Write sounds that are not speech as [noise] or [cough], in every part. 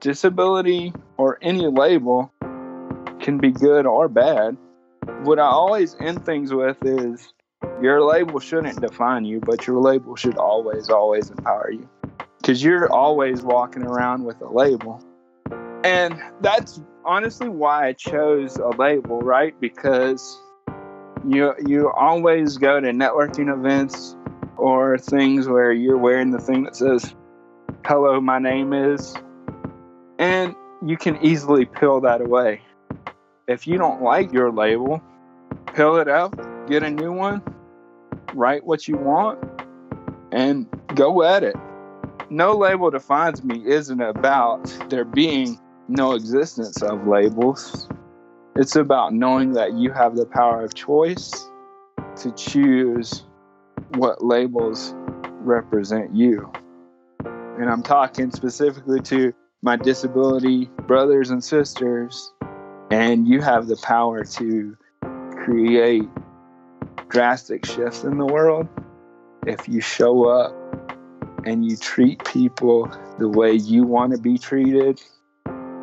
disability or any label can be good or bad. What I always end things with is your label shouldn't define you, but your label should always, always empower you. Because you're always walking around with a label. And that's honestly why I chose a label, right? Because you you always go to networking events or things where you're wearing the thing that says hello my name is and you can easily peel that away. If you don't like your label peel it out get a new one write what you want and go at it. No label defines me isn't about there being no existence of labels. It's about knowing that you have the power of choice to choose what labels represent you. And I'm talking specifically to my disability brothers and sisters. And you have the power to create drastic shifts in the world if you show up and you treat people the way you want to be treated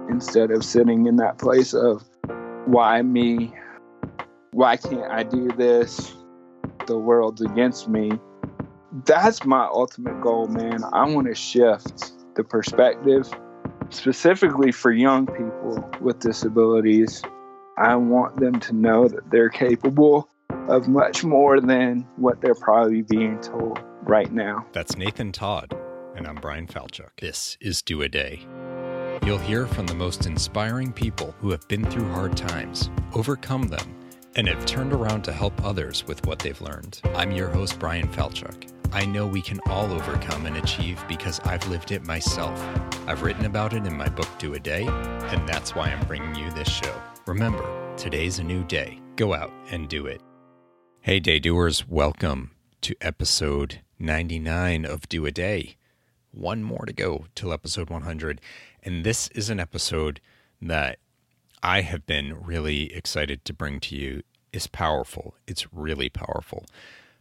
instead of sitting in that place of why me? Why can't I do this? The world's against me. That's my ultimate goal, man. I want to shift the perspective, specifically for young people with disabilities. I want them to know that they're capable of much more than what they're probably being told right now. That's Nathan Todd, and I'm Bryan Falchuk. This is Do a Day. You'll hear from the most inspiring people who have been through hard times, overcome them, and have turned around to help others with what they've learned. I'm your host, Bryan Falchuk. I know we can all overcome and achieve because I've lived it myself. I've written about it in my book, Do a Day, and that's why I'm bringing you this show. Remember, today's a new day. Go out and do it. Hey, day doers, welcome to episode 99 of Do a Day. One more to go till episode 100. And this is an episode that I have been really excited to bring to you. It's powerful. It's really powerful.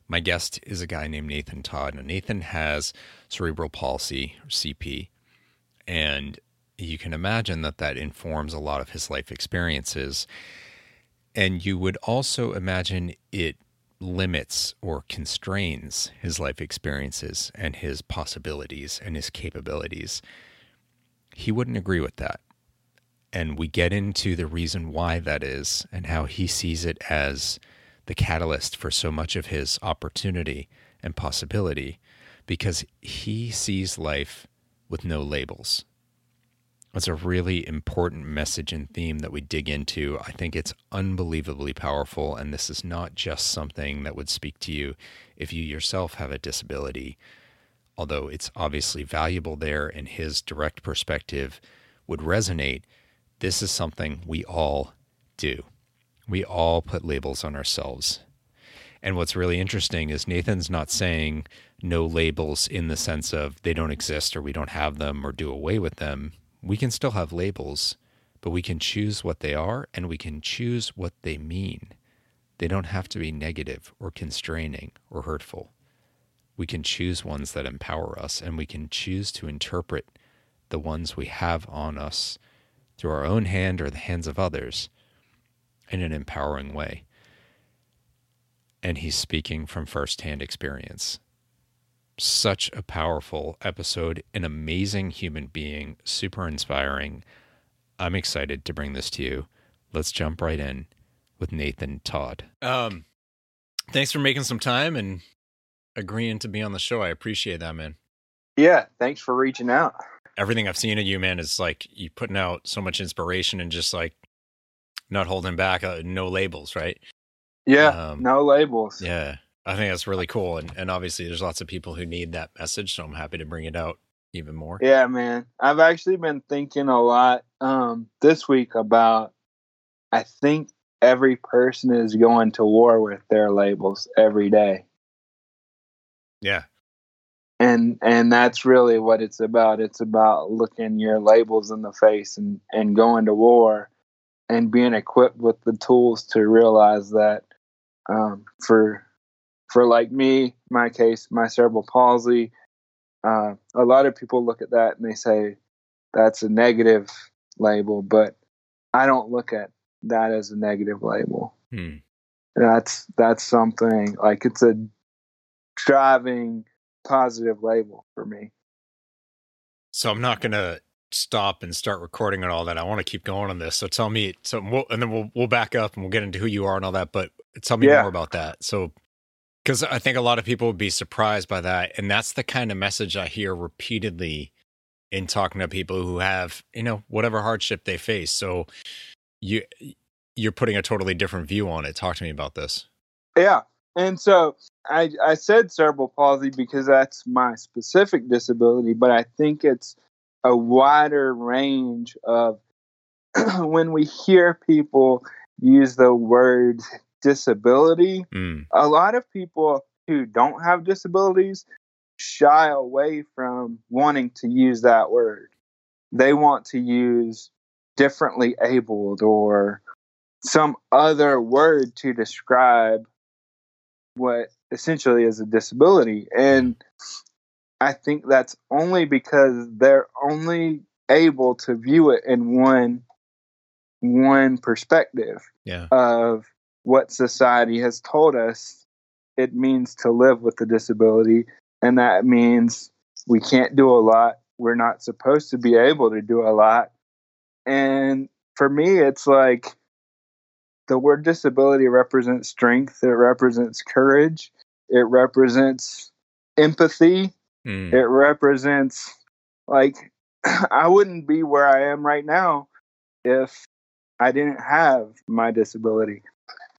My guest is a guy named Nathan Todd. Now, Nathan has cerebral palsy, CP, and you can imagine that that informs a lot of his life experiences. And you would also imagine it limits or constrains his life experiences and his possibilities and his capabilities. He wouldn't agree with that. And we get into the reason why that is and how he sees it as the catalyst for so much of his opportunity and possibility because he sees life with no labels. It's a really important message and theme that we dig into. I think it's unbelievably powerful, and this is not just something that would speak to you if you yourself have a disability although it's obviously valuable there and his direct perspective would resonate, this is something we all do. We all put labels on ourselves. And what's really interesting is Nathan's not saying no labels in the sense of they don't exist or we don't have them or do away with them. We can still have labels, but we can choose what they are and we can choose what they mean. They don't have to be negative or constraining or hurtful we can choose ones that empower us and we can choose to interpret the ones we have on us through our own hand or the hands of others in an empowering way. And he's speaking from firsthand experience. Such a powerful episode, an amazing human being, super inspiring. I'm excited to bring this to you. Let's jump right in with Nathan Todd. Um, thanks for making some time and agreeing to be on the show. I appreciate that, man. Yeah, thanks for reaching out. Everything I've seen of you, man, is like you putting out so much inspiration and just like not holding back, uh, no labels, right? Yeah, um, no labels. Yeah, I think that's really cool, and and obviously there's lots of people who need that message, so I'm happy to bring it out even more. Yeah, man, I've actually been thinking a lot um, this week about. I think every person is going to war with their labels every day. Yeah. And and that's really what it's about. It's about looking your labels in the face and, and going to war and being equipped with the tools to realize that um, for for like me, my case, my cerebral palsy, uh, a lot of people look at that and they say, that's a negative label, but I don't look at that as a negative label. Hmm. That's that's something like it's a driving positive label for me. So I'm not gonna stop and start recording and all that. I want to keep going on this. So tell me, so we'll, and then we'll we'll back up and we'll get into who you are and all that. But tell me Yeah. more about that. So, because I think a lot of people would be surprised by that, and that's the kind of message I hear repeatedly in talking to people who have you know whatever hardship they face. So you you're putting a totally different view on it. Talk to me about this. Yeah. And so I I said cerebral palsy because that's my specific disability, but I think it's a wider range of [clears throat] when we hear people use the word disability, Mm, a lot of people who don't have disabilities shy away from wanting to use that word. They want to use differently abled or some other word to describe what essentially is a disability. And I think that's only because they're only able to view it in one one perspective yeah. of what society has told us it means to live with a disability. And that means we can't do a lot. We're not supposed to be able to do a lot. And for me, it's like the word disability represents strength, it represents courage, it represents empathy, Mm, it represents like [clears throat] I wouldn't be where I am right now if I didn't have my disability.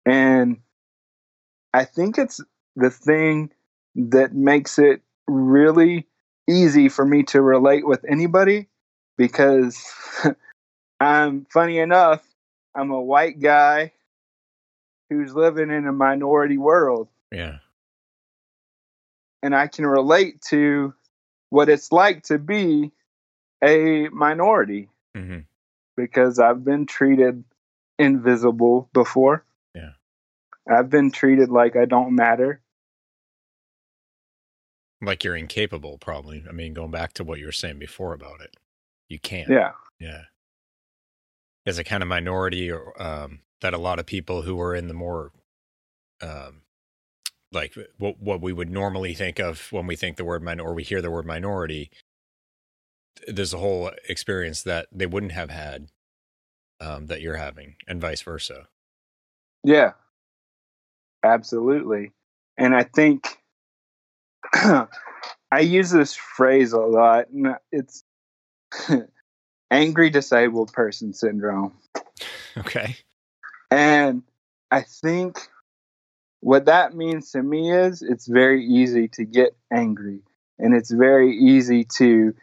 And I think it's the thing that makes it really easy for me to relate with anybody because [laughs] I'm funny enough, I'm a white guy who's living in a minority world yeah. And I can relate to what it's like to be a minority hmm because I've been treated invisible before. Yeah. I've been treated like I don't matter. Like you're incapable, probably. I mean, going back to what you were saying before about it, you can't. Yeah. Yeah. As a kind of minority or um, that a lot of people who are in the more um, like what what we would normally think of when we think the word min or we hear the word minority, there's a whole experience that they wouldn't have had um, that you're having, and vice versa. Yeah. Absolutely. And I think [clears throat] I use this phrase a lot. and It's [laughs] angry disabled person syndrome. [laughs] Okay. And I think what that means to me is it's very easy to get angry and it's very easy to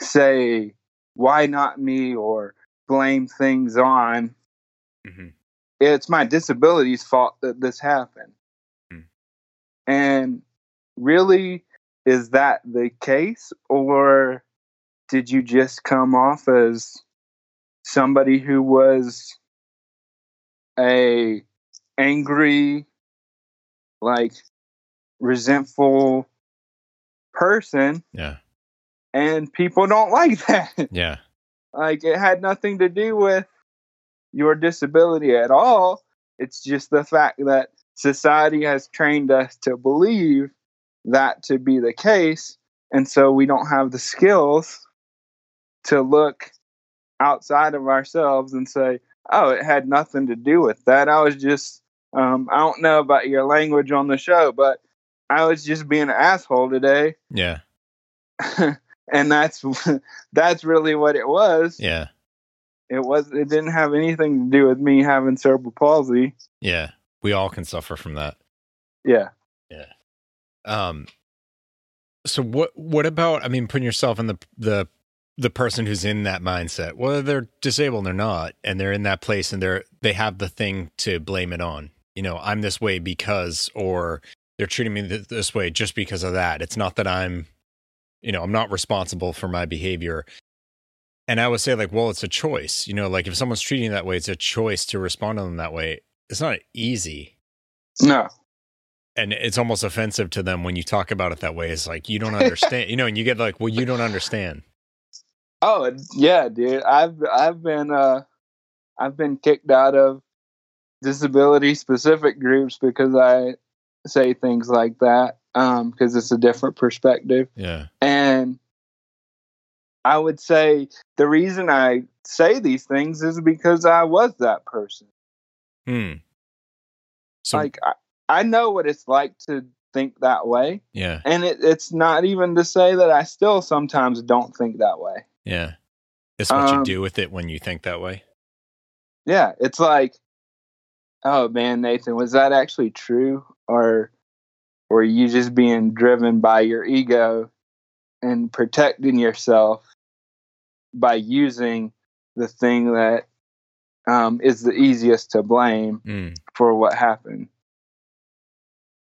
say, why not me? or blame things on. hmm It's my disability's fault that this happened. Hmm. And really, is that the case? Or did you just come off as somebody who was a angry, like resentful person, Yeah. and people don't like [laughs] that. Yeah. like it had nothing to do with your disability at all. It's just the fact that society has trained us to believe that to be the case, and so we don't have the skills to look outside of ourselves and say, "Oh, it had nothing to do with that. I was just um, I don't know about your language on the show, but I was just being an asshole today." Yeah. [laughs] and that's [laughs] that's really what it was. Yeah. It was it didn't have anything to do with me having cerebral palsy. Yeah. We all can suffer from that. Yeah. Yeah. Um so what what about I mean putting yourself in the the the person who's in that mindset, whether they're disabled or not, and they're in that place and they're they have the thing to blame it on. You know, I'm this way because or they're treating me th- this way just because of that. It's not that I'm you know, I'm not responsible for my behavior. And I would say like, well, it's a choice. You know, like if someone's treating you that way, it's a choice to respond to them that way. It's not easy No. and it's almost offensive to them when you talk about it that way. It's like you don't understand, you know, and you get like, well, you don't understand. Oh yeah, dude. I've I've been uh I've been kicked out of disability specific groups because I say things like that um because it's a different perspective Yeah. and I would say the reason I say these things is because I was that person. Hmm. So like I, I know what it's like to think that way yeah, and it, it's not even to say that I still sometimes don't think that way. yeah. It's what you Um, do with it when you think that way. Yeah, it's like, oh man, Nathan, was that actually true, or were you just being driven by your ego and protecting yourself by using the thing that um, is the easiest to blame Mm. for what happened?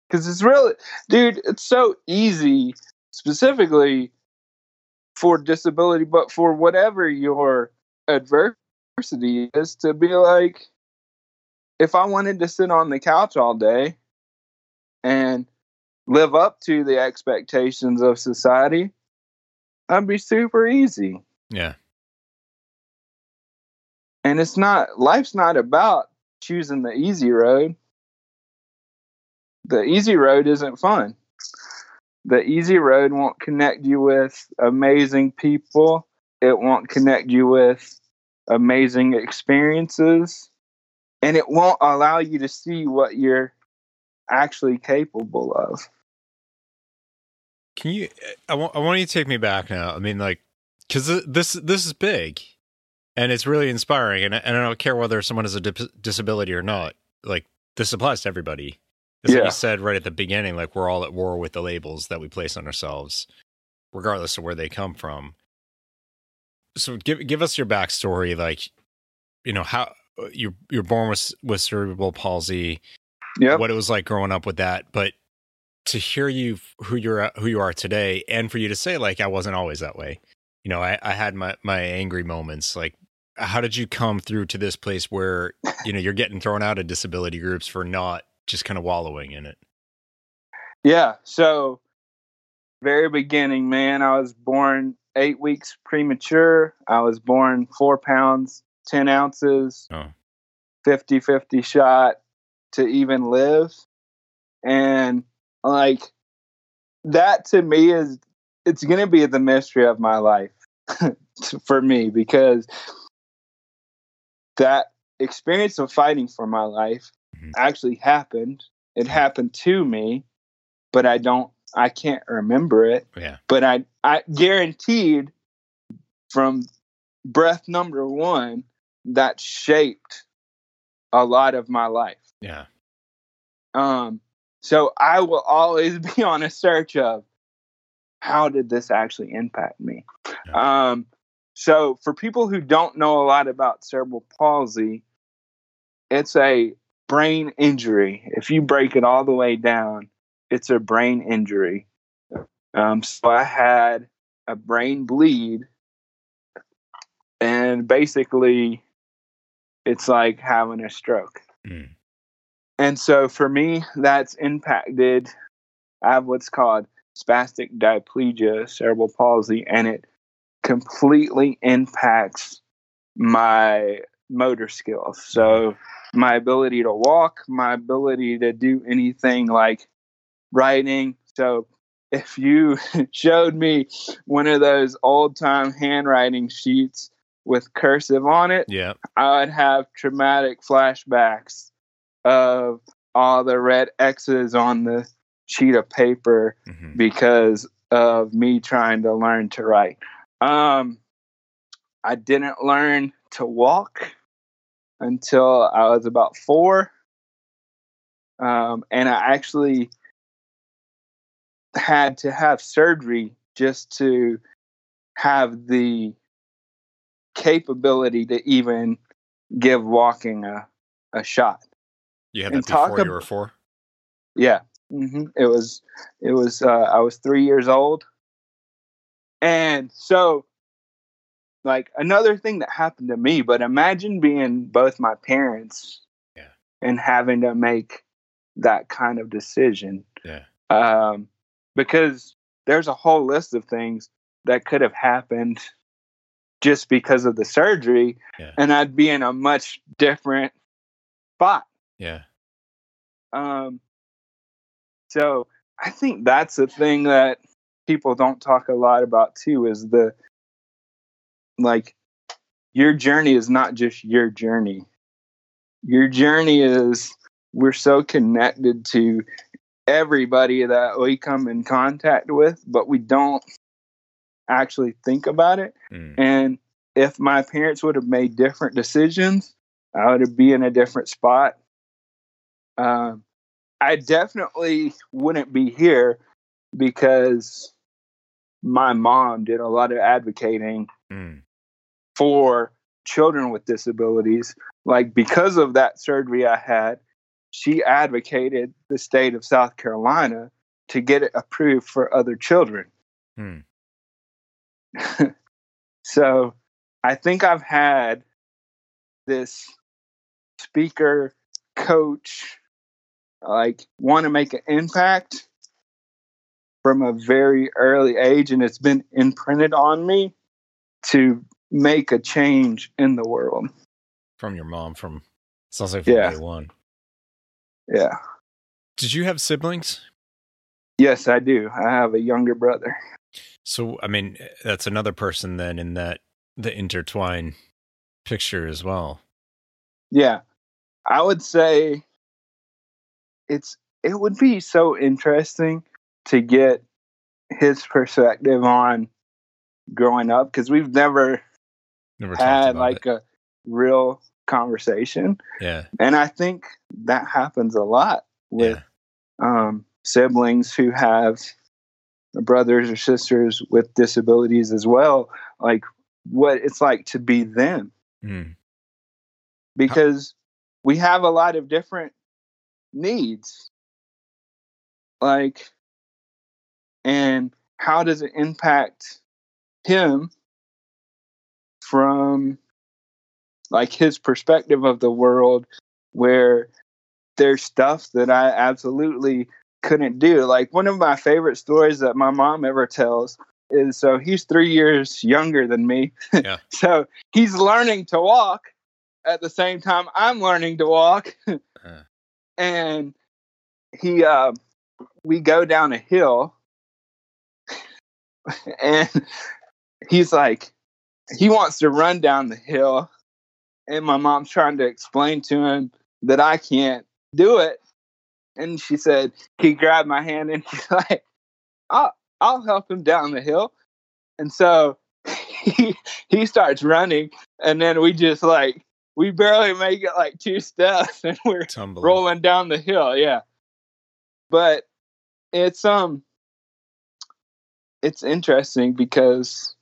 Because it's really, dude, it's so easy, specifically for disability, but for whatever your adversity is, to be like, if I wanted to sit on the couch all day and live up to the expectations of society, that'd be super easy. Yeah. And it's not, life's not about choosing the easy road. The easy road isn't fun. The easy road won't connect you with amazing people. It won't connect you with amazing experiences. And it won't allow you to see what you're actually capable of. Can you? I want. I want you to take me back now. I mean, like, because this this is big, and it's really inspiring. And I- and I don't care whether someone has a dip- disability or not. Like, this applies to everybody. As Yeah. you said right at the beginning, like we're all at war with the labels that we place on ourselves, regardless of where they come from. So, give give us your backstory. Like, you know how Uh, you you're born with with cerebral palsy Yep. what it was like growing up with that, but to hear you who you're who you are today, and for you to say like I wasn't always that way. You know, I, I had my my angry moments. Like, how did you come through to this place where you know you're getting thrown out of disability groups for not just kind of wallowing in it? Yeah. So, very beginning, man, I was born eight weeks premature. I was born four pounds, 10 ounces, Oh. 50 50 shot to even live. And like, that to me is, it's going to be the mystery of my life [laughs] for me because that experience of fighting for my life Mhm. actually happened. It happened to me, but I don't, I can't remember it. Yeah, But I, I guaranteed from breath number one that shaped a lot of my life. yeah, Um, so I will always [laughs] be on a search of how did this actually impact me? Um, so for people who don't know a lot about cerebral palsy, it's a brain injury. If you break it all the way down, it's a brain injury. Um, so I had a brain bleed, and basically, it's like having a stroke. Mm. And so for me, that's impacted. I have what's called spastic diplegia, cerebral palsy, and it completely impacts my motor skills. So my ability to walk, my ability to do anything like writing. So if you [laughs] showed me one of those old time handwriting sheets with cursive on it, yeah, I would have traumatic flashbacks of all the red X's on the sheet of paper hmm because of me trying to learn to write. Um, I didn't learn to walk until I was about four. Um, and I actually had to have surgery just to have the capability to even give walking a, a shot. you had that talk before you were four. Yeah, hmm it was. It was. Uh, I was three years old, and so, like another thing that happened to me. But imagine being both my parents, Yeah. and having to make that kind of decision. Yeah, Um, because there's a whole list of things that could have happened just because of the surgery, Yeah. and I'd be in a much different spot. Yeah. Um, so I think that's the thing that people don't talk a lot about too is the like your journey is not just your journey. Your journey is we're so connected to everybody that we come in contact with, but we don't actually think about it. Mm. And if my parents would have made different decisions, I would have been in a different spot. Um, I definitely wouldn't be here because my mom did a lot of advocating Mm. for children with disabilities. Like because of that surgery I had, she advocated the state of South Carolina to get it approved for other children. Hmm. [laughs] so I think I've had this speaker coach like want to make an impact from a very early age and it's been imprinted on me to make a change in the world. From your mom. From sounds like from Yeah. day one. Yeah. Did you have siblings? Yes, I do. I have a younger brother. So I mean, that's another person then in that the intertwine picture as well. Yeah. I would say it's it would be so interesting to get his perspective on growing up because we've never Never had like it. a real conversation. Yeah. And I think that happens a lot with Yeah. um, siblings who have brothers or sisters with disabilities as well, like what it's like to be them. Mm. Because we have a lot of different needs. Like, and how does it impact him from like his perspective of the world where there's stuff that I absolutely couldn't do. Like one of my favorite stories that my mom ever tells is so he's three years younger than me. [laughs] Yeah. so he's learning to walk at the same time I'm learning to walk. [laughs] Uh. And he uh we go down a hill [laughs] and he's like he wants to run down the hill and my mom's trying to explain to him that I can't do it. And she said, he grabbed my hand and [laughs] he's like, I'll, I'll help him down the hill. And so [laughs] he, he starts running and then we just like, we barely make it like two steps [laughs] and we're Tumbling. rolling down the hill. Yeah. But it's, um, it's interesting because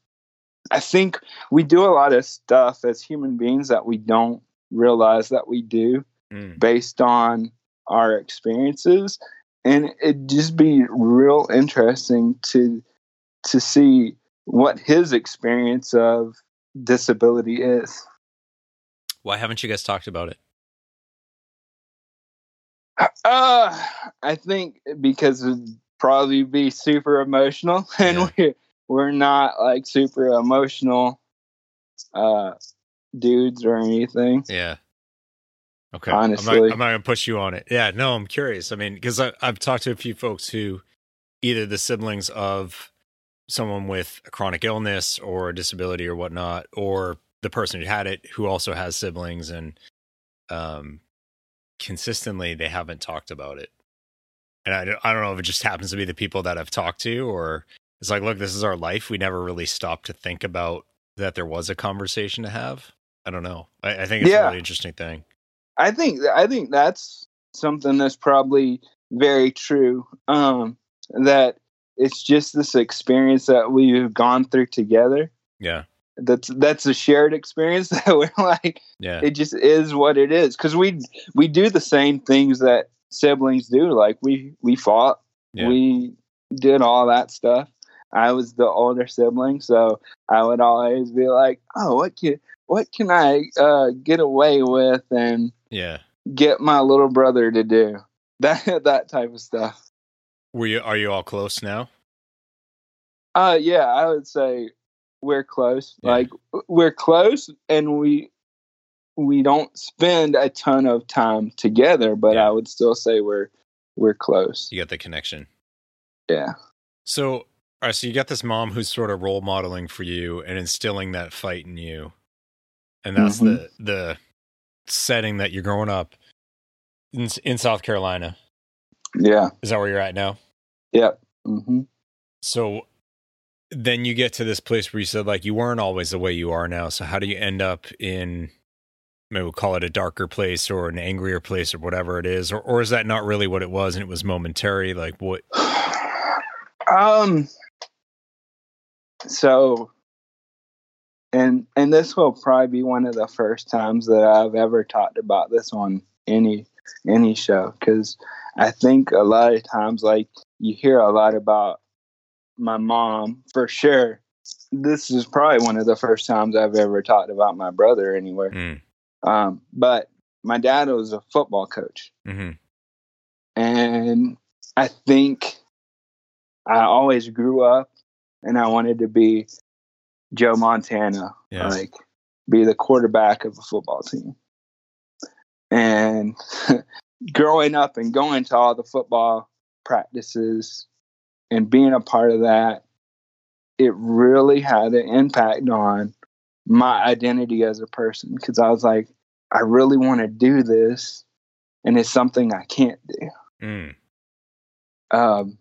I think we do a lot of stuff as human beings that we don't realize that we do Mm. based on our experiences and it'd just be real interesting to to see what his experience of disability is Why haven't you guys talked about it? uh i think because it'd probably be super emotional [laughs] and Yeah. we we're not like super emotional uh dudes or anything Yeah. Okay. I'm Honestly. not, I'm not gonna push you on it. Yeah. No, I'm curious. I mean, because I've talked to a few folks who either the siblings of someone with a chronic illness or a disability or whatnot, or the person who had it who also has siblings, and um, consistently they haven't talked about it. And I don't, I don't know if it just happens to be the people that I've talked to, or it's like, look, this is our life. We never really stopped to think about that there was a conversation to have. I don't know. I, I think it's a really interesting thing. I think I think that's something that's probably very true. Um, that it's just this experience that we've gone through together. Yeah. That's that's a shared experience [laughs] that we're like Yeah. it just is what it is because we we do the same things that siblings do. Like we we fought, Yeah. we did all that stuff. I was the older sibling, so I would always be like, "Oh, what can what can I uh, get away with and yeah. get my little brother to do that [laughs] that type of stuff." Were you are you all close now? Uh, yeah, I would say we're close. Yeah. Like we're close, and we we don't spend a ton of time together, but Yeah. I would still say we're we're close. You got the connection. Yeah. So, all right, so you got this mom who's sort of role modeling for you and instilling that fight in you, and that's the the setting that you're growing up in in South Carolina. Yeah. Is that where you're at now? Yep. hmm So then you get to this place where you said like you weren't always the way you are now. So how do you end up in maybe we'll call it a darker place or an angrier place or whatever it is, or or is that not really what it was and it was momentary? Like what? [sighs] um. So, and and this will probably be one of the first times that I've ever talked about this on any any show because I think a lot of times, like you hear a lot about my mom for sure. This is probably one of the first times I've ever talked about my brother anywhere. Mm, Um, but my dad was a football coach. hmm and I think I always grew up and I wanted to be Joe Montana, Yeah. like be the quarterback of a football team. And [laughs] growing up and going to all the football practices and being a part of that, it really had an impact on my identity as a person because I was like, I really want to do this, and it's something I can't do. Mm, Um,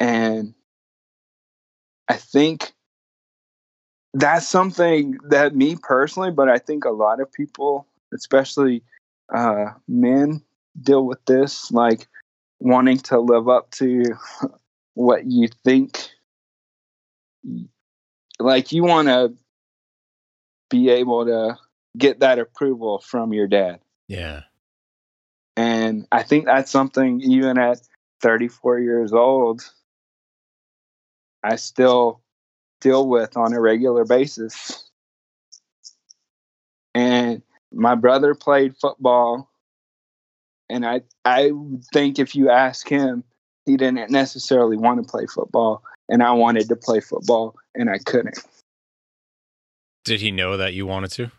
and I think that's something that me personally, but I think a lot of people, especially uh, men, deal with this like wanting to live up to [laughs] what you think. Like you want to be able to get that approval from your dad. yeah. And I think that's something, even at 34 years old, I still deal with on a regular basis. And my brother played football. And I, I think if you ask him, he didn't necessarily want to play football. And I wanted to play football, and I couldn't. Did he know that you wanted to?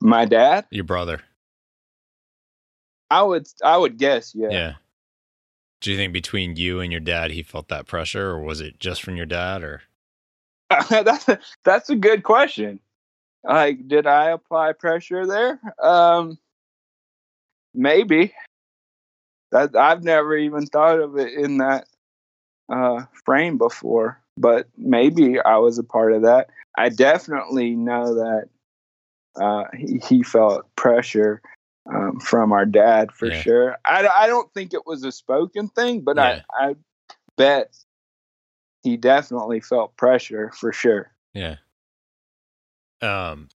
My dad, Your brother? I would, I would guess, yeah. Yeah. Do you think between you and your dad he felt that pressure, or was it just from your dad? Or [laughs] that's a, that's a good question. Like, did I apply pressure there? Um, maybe. That I've never even thought of it in that uh, frame before, but maybe I was a part of that. I definitely know that uh, he, he felt pressure um, from our dad for Yeah. sure. I, I don't think it was a spoken thing, but Yeah. I, I bet he definitely felt pressure for sure. yeah. Um.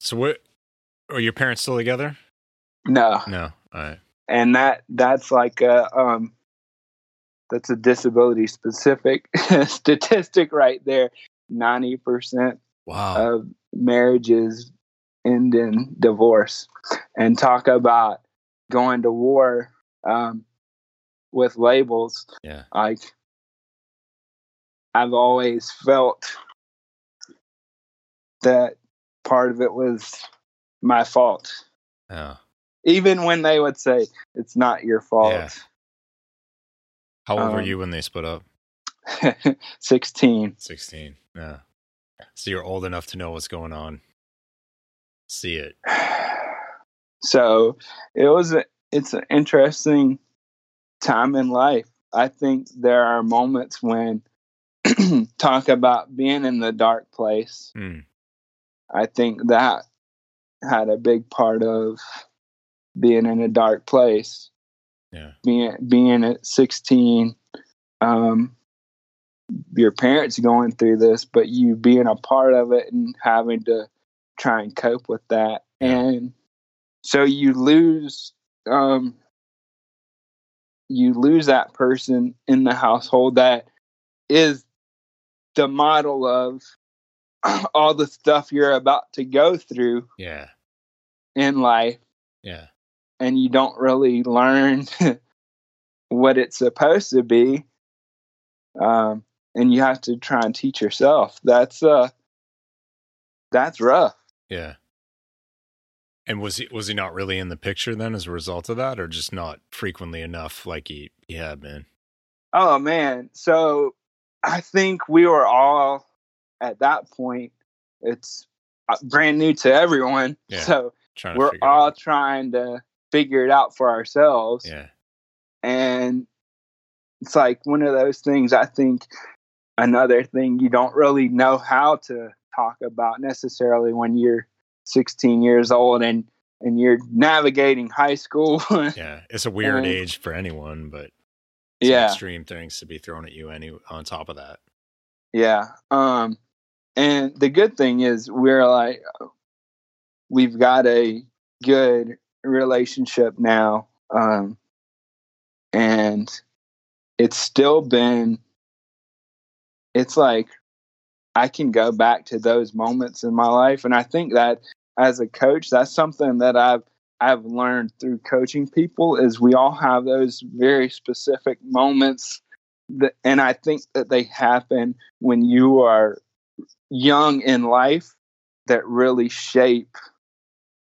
So what? Are your parents still together? No, No. All right. and that that's like a um, that's a disability specific [laughs] statistic right there. Ninety percent Wow. of marriages end in divorce, and talk about going to war um, with labels. yeah. Like I've always felt that part of it was my fault. Oh. even when they would say it's not your fault. Yeah. How old were Um, you when they split up? [laughs] 16. Sixteen. Yeah. So you're old enough to know what's going on. See it. [sighs] So it was a, it's an interesting time in life. I think there are moments when [clears throat] talk about being in the dark place. Mm. I think that had a big part of being in a dark place. Yeah. being being at 16 um your parents going through this but you being a part of it and having to try and cope with that Yeah. and so you lose um you lose that person in the household that is the model of [clears throat] all the stuff you're about to go through Yeah. in life Yeah. and you don't really learn [laughs] what it's supposed to be. Um, and you have to try and teach yourself. That's uh that's rough. Yeah. And was he was he not really in the picture then as a result of that, or just not frequently enough like he, he had been? Oh man. So I think we were all at that point, it's uh, brand new to everyone. [laughs] Yeah. So we're all trying to figure it out for ourselves. Yeah. And it's like one of those things I think another thing you don't really know how to talk about necessarily when you're 16 years old and and you're navigating high school. [laughs] Yeah. It's a weird And- age for anyone, but yeah. extreme things to be thrown at you any on top of that. Yeah. Um and the good thing is we're like we've got a good relationship now. Um and it's still been it's like I can go back to those moments in my life and I think that as a coach that's something that I've I've learned through coaching people is we all have those very specific moments that, and I think that they happen when you are young in life that really shape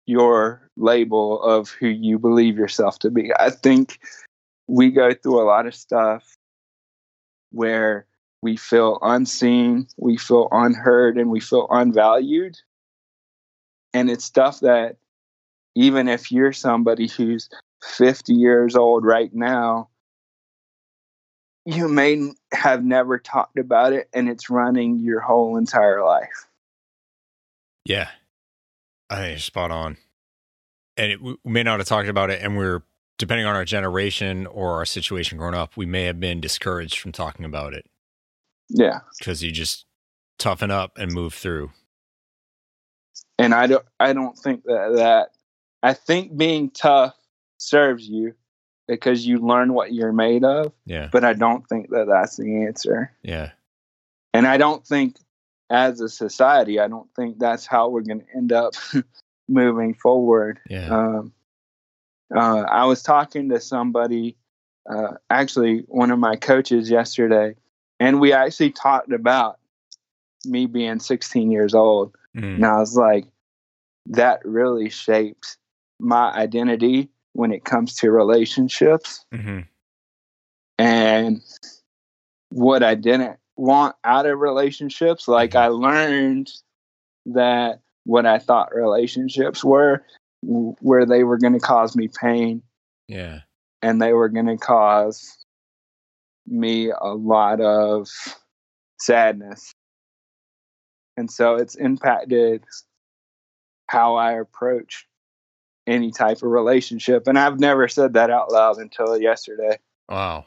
your label of who you believe yourself to be. I think we go through a lot of stuff where we feel unseen, we feel unheard, and we feel unvalued. And it's stuff that even if you're somebody who's 50 years old right now, you may have never talked about it and it's running your whole entire life. Yeah. I think you're spot on. And it, we may not have talked about it, and we're, depending on our generation or our situation growing up, we may have been discouraged from talking about it Yeah. because you just toughen up and move through. And I don't I don't think that that I think being tough serves you because you learn what you're made of, Yeah. but I don't think that that's the answer. Yeah. And I don't think as a society, I don't think that's how we're going to end up [laughs] moving forward. Yeah. Um, uh, I was talking to somebody, uh, actually, one of my coaches yesterday, and we actually talked about me being 16 years old. Mm. And I was like, that really shaped my identity when it comes to relationships hmm and what I didn't want out of relationships. Like I learned that what I thought relationships were, where they were going to cause me pain Yeah. and they were going to cause me a lot of sadness. And so it's impacted how I approach any type of relationship. And I've never said that out loud until yesterday. Wow.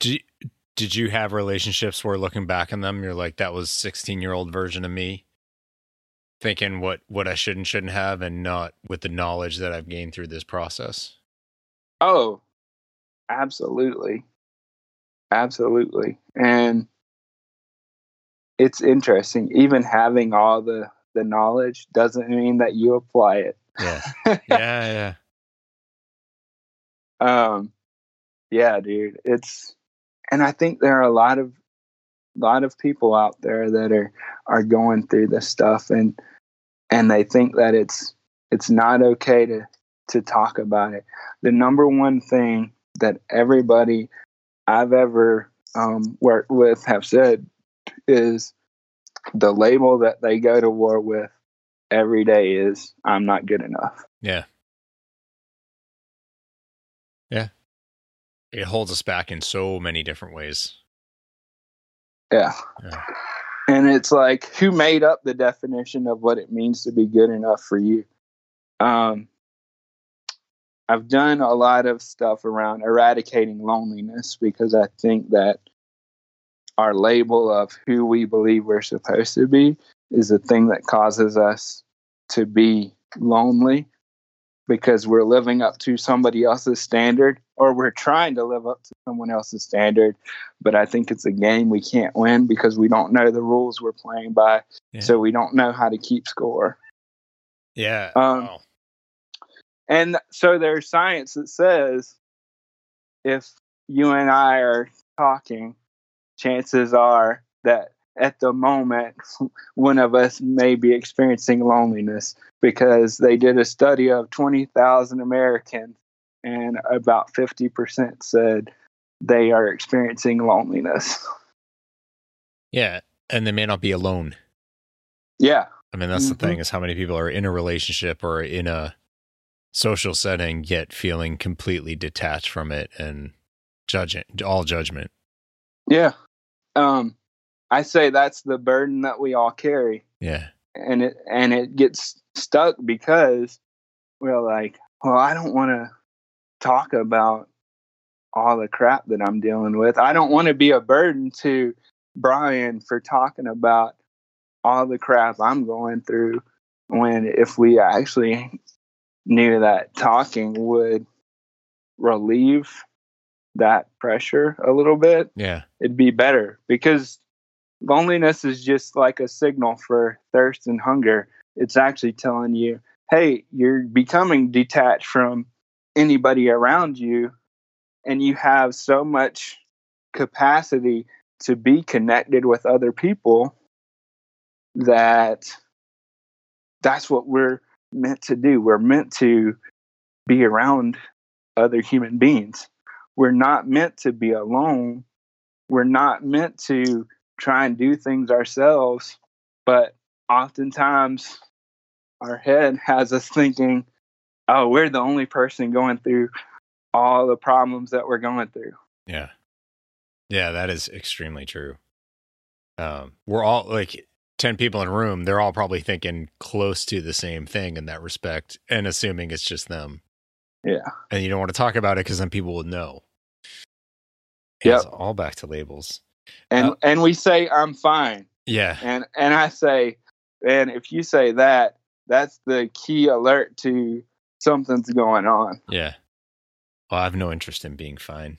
Did you, did you have relationships where looking back on them, you're like, that was 16 year old version of me thinking what, what I should and shouldn't have and not with the knowledge that I've gained through this process? Oh, absolutely. Absolutely. And it's interesting. Even having all the, the knowledge doesn't mean that you apply it. Yeah. [laughs] yeah. Yeah. um yeah dude it's and i think there are a lot of lot of people out there that are are going through this stuff and and they think that it's it's not okay to to talk about it the number one thing that everybody i've ever um worked with have said is the label that they go to war with every day is i'm not good enough Yeah. Yeah. It holds us back in so many different ways. Yeah. Yeah. And it's like, who made up the definition of what it means to be good enough for you? Um, I've done a lot of stuff around eradicating loneliness because I think that our label of who we believe we're supposed to be is a thing that causes us to be lonely because we're living up to somebody else's standard or we're trying to live up to someone else's standard but I think it's a game we can't win because we don't know the rules we're playing by, Yeah. so we don't know how to keep score. Yeah. Um, wow. And so there's science that says if you and I are talking, chances are that at the moment [laughs] one of us may be experiencing loneliness because they did a study of 20,000 Americans and about 50% said they are experiencing loneliness. [laughs] Yeah, and they may not be alone. Yeah. I mean, that's Mhm. the thing is how many people are in a relationship or in a social setting yet feeling completely detached from it and judging all judgment. Yeah. Um I say that's the burden that we all carry Yeah. and it and it gets stuck because we're like, well, I don't want to talk about all the crap that I'm dealing with. I don't want to be a burden to Bryan for talking about all the crap I'm going through when if we actually knew that talking would relieve that pressure a little bit, Yeah. it'd be better because loneliness is just like a signal for thirst and hunger. It's actually telling you, hey, you're becoming detached from anybody around you, and you have so much capacity to be connected with other people that that's what we're meant to do. We're meant to be around other human beings. We're not meant to be alone. We're not meant to try and do things ourselves, but oftentimes our head [laughs] has us thinking, oh, we're the only person going through all the problems that we're going through. Yeah. Yeah, that is extremely true. Um, we're all like 10 people in a room, they're all probably thinking close to the same thing in that respect and assuming it's just them. Yeah. And you don't want to talk about it because then people will know. Yeah. It's all back to labels. And Uh, and we say I'm fine. Yeah. And and I say, and if you say that, that's the key alert to something's going on. Yeah. Well, I have no interest in being fine.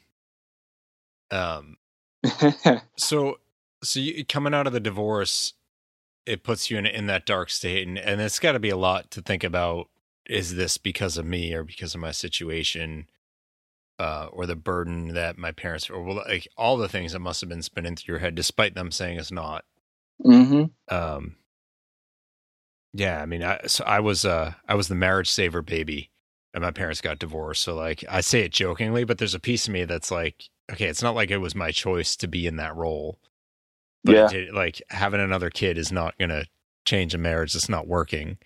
Um, [laughs] so, so you, coming out of the divorce, it puts you in in that dark state, and and it's got to be a lot to think about. Is this because of me or because of my situation, uh, or the burden that my parents, or well, like all the things that must have been spinning through your head, despite them saying it's not. hmm Um, yeah, I mean, I so I was uh I was the marriage saver baby, and my parents got divorced. So like I say it jokingly, but there's a piece of me that's like, okay, it's not like it was my choice to be in that role. But Yeah. did, like having another kid is not gonna change a marriage that's not working.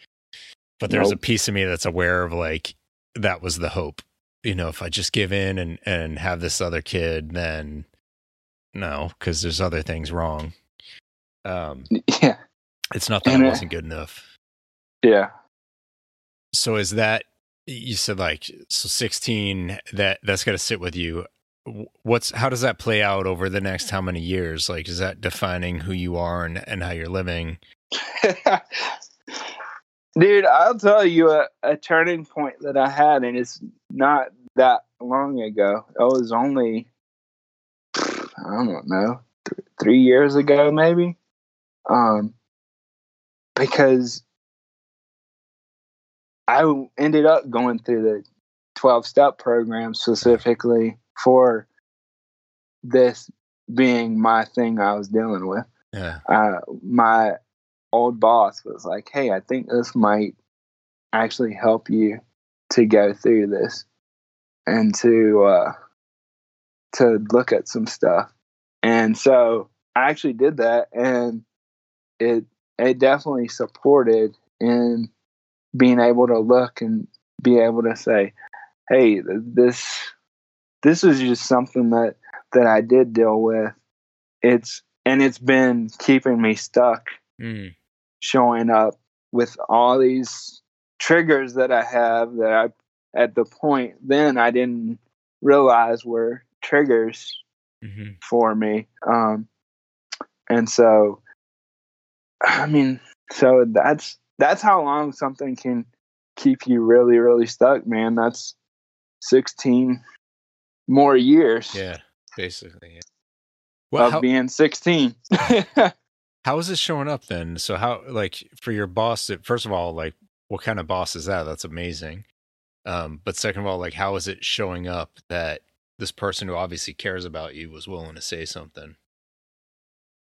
But there's a piece of me that's aware of like that was the hope. You know, if I just give in and and have this other kid, then no, because there's other things wrong. Um, [laughs] Yeah. it's not that And, it uh, wasn't good enough. Yeah. So is that you said like so 16 that that's got to sit with you. What's how does that play out over the next how many years? Like is that defining who you are and and how you're living? [laughs] Dude, I'll tell you a, a turning point that I had, and it's not that long ago. It was only, I don't know, th- three years ago, maybe. Um, because I ended up going through the 12 step program specifically for this being my thing I was dealing with Yeah. uh, my old boss was like, "Hey, I think this might actually help you to go through this and to uh, to look at some stuff." And so I actually did that, and it it definitely supported in being able to look and be able to say, "Hey, this this is just something that that I did deal with. It's and it's been keeping me stuck Mm. showing up with all these triggers that I have that I at the point then I didn't realize were triggers hmm for me. Um and so I mean so that's that's how long something can keep you really really stuck, man. That's 16 more years Yeah. Basically. Yeah. Well, of how, being 16. [laughs] how is it showing up then? So how like for your boss? First of all, like what kind of boss is that? That's amazing. Um, but second of all, like how is it showing up that this person who obviously cares about you was willing to say something?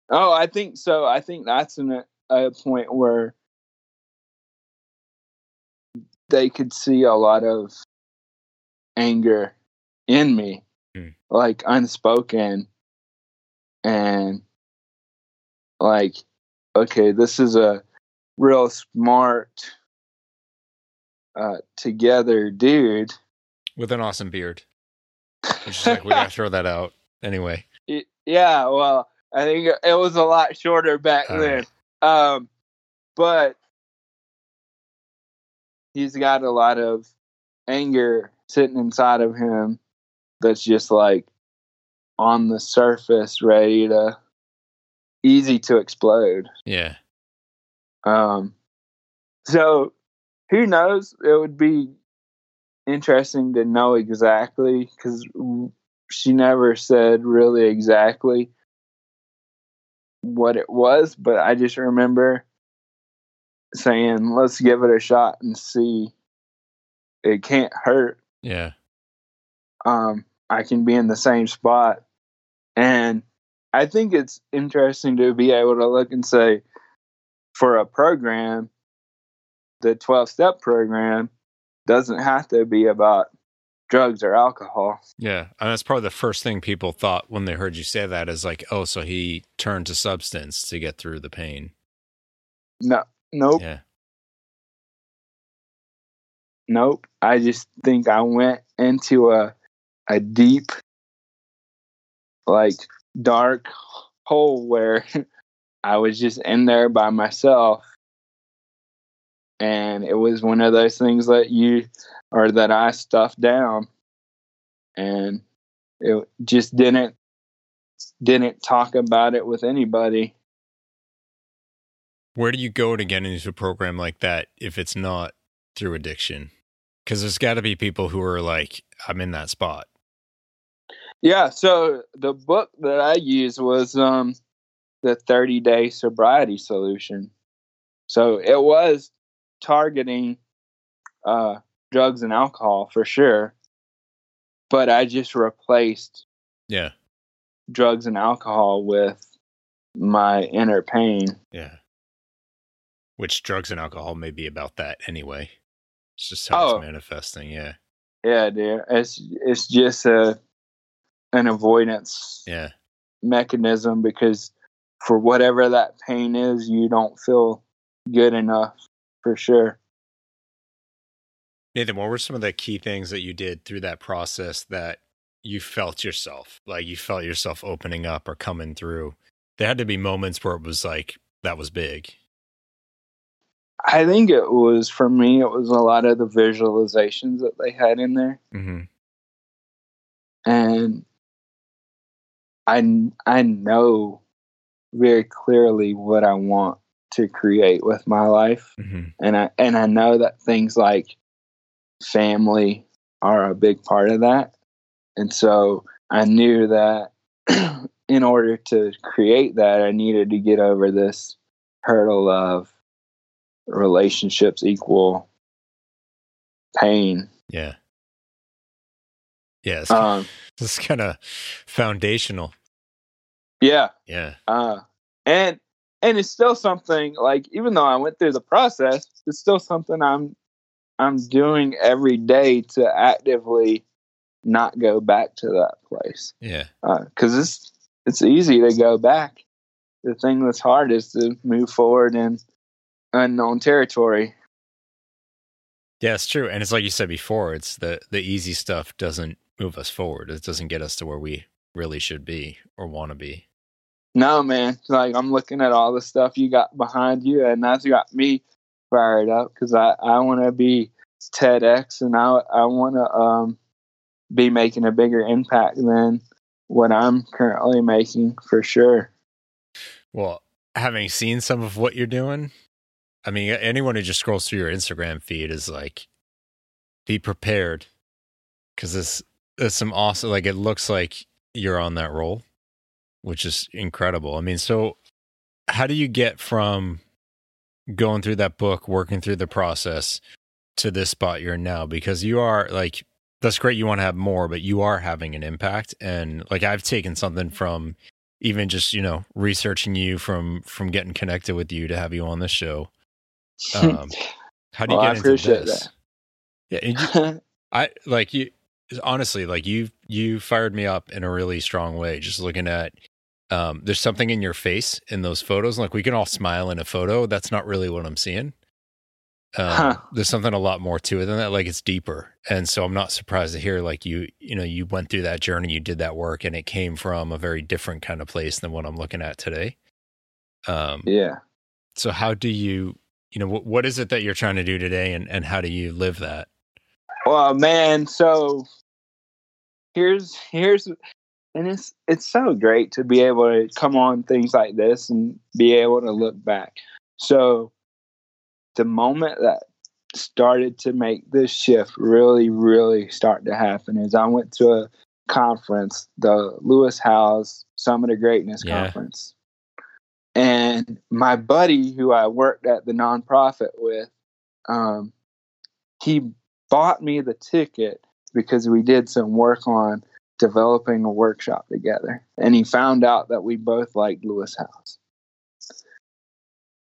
Oh, I think so. I think that's an, a point where they could see a lot of anger in me, Mm. like unspoken, and like, okay, this is a real smart, uh, together dude. With an awesome beard. Is like we gotta [laughs] throw that out. Anyway. Yeah, well, I think it was a lot shorter back All then. Um, but he's got a lot of anger sitting inside of him that's just like on the surface, ready to easy to explode. Yeah. Um, so who knows? It would be interesting to know exactly because she never said really exactly what it was, but I just remember saying, let's give it a shot and see. It can't hurt. Yeah. Um, I can be in the same spot. And I think it's interesting to be able to look and say, for a program, the 12 step program doesn't have to be about drugs or alcohol. Yeah. And that's probably the first thing people thought when they heard you say that is like, oh, so he turned to substance to get through the pain. No, nope, Yeah. nope. I just think I went into a a deep, like dark hole where [laughs] I was just in there by myself. And it was one of those things that you or that I stuffed down and it just didn't didn't talk about it with anybody. Where do you go to get into a program like that if it's not through addiction? Because there's got to be people who are like, I'm in that spot. Yeah, so the book that I used was um the 30 day sobriety solution. So it was targeting uh drugs and alcohol for sure. But I just replaced Yeah. drugs and alcohol with my inner pain. Yeah. Which drugs and alcohol may be about that anyway. It's just how Oh. it's manifesting. Yeah. Yeah, dude. It's it's just a an avoidance Yeah. mechanism because for whatever that pain is, you don't feel good enough for sure. Nathan, what were some of the key things that you did through that process that you felt yourself? Like you felt yourself opening up or coming through? There had to be moments where it was like, that was big. I think it was for me. It was a lot of the visualizations that they had in there, Mm-hmm. and I I know very clearly what I want to create with my life, Mm-hmm. and I and I know that things like family are a big part of that, and so I knew that [clears throat] in order to create that, I needed to get over this hurdle of relationships equal pain. Yeah. Yeah. It's, Um, [laughs] it's kind of foundational. yeah, Yeah. uh, and and it's still something like even though I went through the process, it's still something I'm I'm doing every day to actively not go back to that place Yeah. Uh, because it's it's easy to go back. The thing that's hard is to move forward in unknown territory. Yeah, it's true. And it's like you said before, it's the the easy stuff doesn't move us forward. It doesn't get us to where we really should be or want to be. No, man. Like I'm looking at all the stuff you got behind you, and that's got me fired up because I I want to be TEDx, and I I want to um be making a bigger impact than what I'm currently making for sure. Well, having seen some of what you're doing, I mean, anyone who just scrolls through your Instagram feed is like, be prepared because this there's some awesome. Like it looks like you're on that roll, which is incredible. I mean, so how do you get from going through that book, working through the process to this spot you're in now? Because you are like that's great. You want to have more, but you are having an impact. And like I've taken something from even just you know researching you from from getting connected with you to have you on this show. Um, [laughs] how do you Well, get into this? Yeah, and you, [laughs] I like you. Honestly, like you, you fired me up in a really strong way. Just looking at, um, there's something in your face in those photos. Like we can all smile in a photo. That's not really what I'm seeing. Um, Huh. There's something a lot more to it than that. Like it's deeper, and so I'm not surprised to hear like you, you know, you went through that journey, you did that work, and it came from a very different kind of place than what I'm looking at today. Um, yeah. so how do you, you know, what, what is it that you're trying to do today, and and how do you live that? Well, man, so here's here's and it's it's so great to be able to come on things like this and be able to look back. So the moment that started to make this shift really, really start to happen is I went to a conference, the Lewis Howes Summit of Greatness Yeah. conference. And my buddy who I worked at the nonprofit with, um, he bought me the ticket because we did some work on developing a workshop together. And he found out that we both liked Lewis Howes.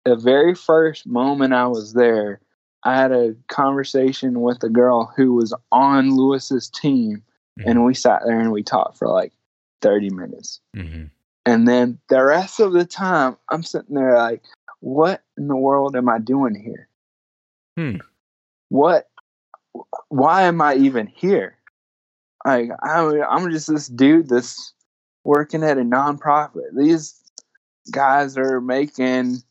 The very first moment I was there, I had a conversation with a girl who was on Lewis's team, and we sat there and we talked for like 30 minutes. Mm-hmm. And then the rest of the time, I'm sitting there like, what in the world am I doing here? Hmm. What? Why am I even here? Like, I'm, I'm just this dude that's working at a nonprofit. These guys are making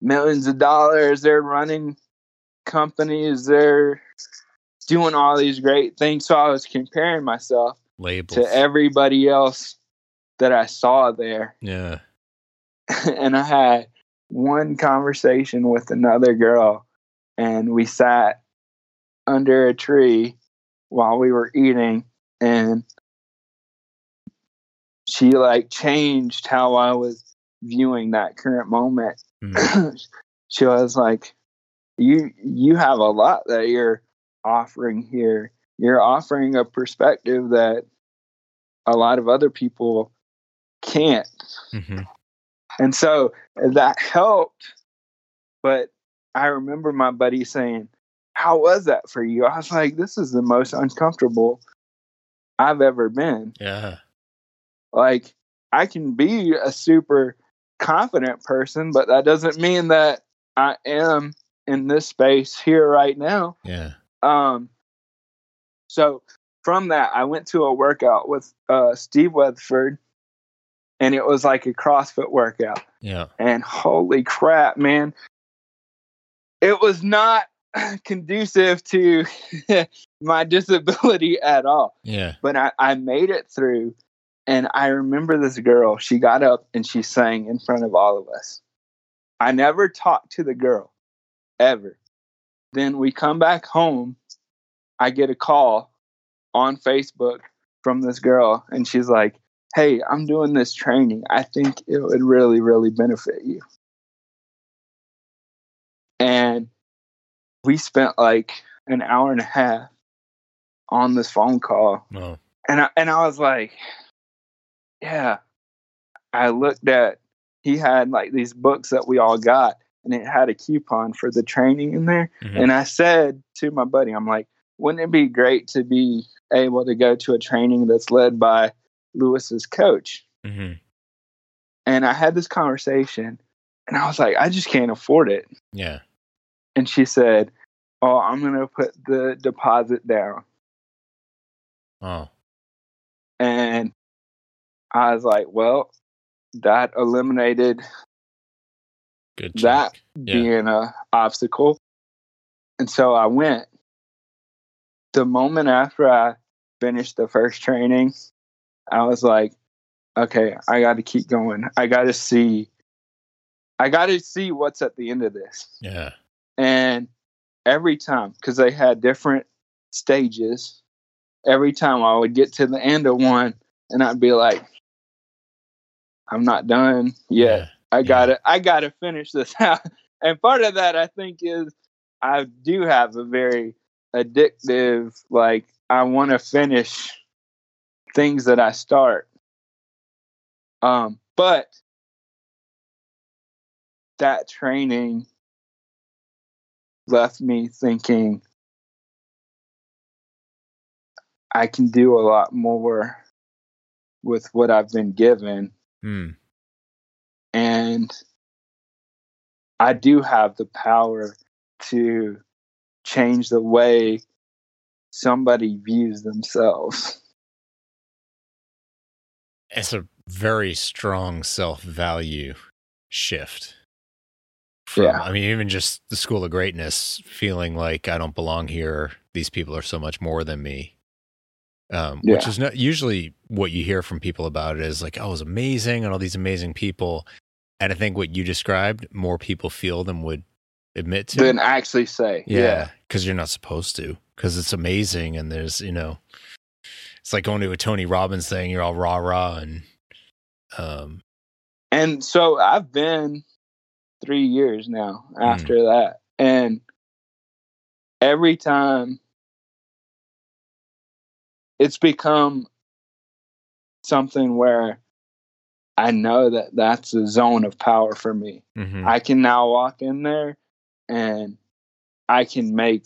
millions of dollars. They're running companies. They're doing all these great things. So I was comparing myself Labels. to everybody else that I saw there. [laughs] yeah. and I had one conversation with another girl, and we sat under a tree while we were eating, and she like changed how I was viewing that current moment. Mhm. [clears throat] she was like, "You you have a lot that you're offering here. You're offering a perspective that a lot of other people can't." Mhm. And so that helped. But I remember my buddy saying, How was that for you? I was like, This is the most uncomfortable I've ever been. Yeah. Like, I can be a super confident person, but that doesn't mean that I am in this space here right now. Yeah. Um, so from that, I went to a workout with uh, Steve Weatherford, and it was like a CrossFit workout. Yeah. And holy crap, man, it was not [laughs] conducive to [laughs] my disability at all. Yeah. But I, I made it through. And I remember this girl, she got up and she sang in front of all of us. I never talked to the girl ever. Then we come back home. I get a call on Facebook from this girl, and she's like, Hey, I'm doing this training. I think it would really, really benefit you. And we spent like an hour and a half on this phone call Oh. and I, and I was like, yeah. I looked at he had like these books that we all got, and it had a coupon for the training in there. Mhm. And I said to my buddy, I'm like, wouldn't it be great to be able to go to a training that's led by Lewis's coach? Mhm. And I had this conversation, and I was like, I just can't afford it. Yeah. And she said, Oh, I'm gonna put the deposit down. Oh. And I was like, well, that eliminated Good. that. Yeah. being a obstacle. And so I went. The moment after I finished the first training, I was like, okay, I got to keep going. I got to see I got to see what's at the end of this. Yeah. And every time cuz they had different stages, every time I would get to the end of one and I'd be like I'm not done yet. I gotta I gotta finish this [laughs] out. And part of that I think is I do have a very addictive like I want to finish things that I start. Um But that training left me thinking I can do a lot more with what I've been given. Hmm. And I do have the power to change the way somebody views themselves. It's a very strong self value shift. From, Yeah. I mean, even just the school of greatness, feeling like I don't belong here. These people are so much more than me. Um, Which is not usually what you hear from people about it is like, oh, it was amazing and all these amazing people. And I think what you described, more people feel than would admit to. Than actually say. Yeah, because you're not supposed to. Because it's amazing, and there's you know, it's like going to a Tony Robbins thing. You're all rah rah, and um, And so I've been three years now after that. And every time it's become something where I know that that's a zone of power for me. mhm. I can now walk in there and I can make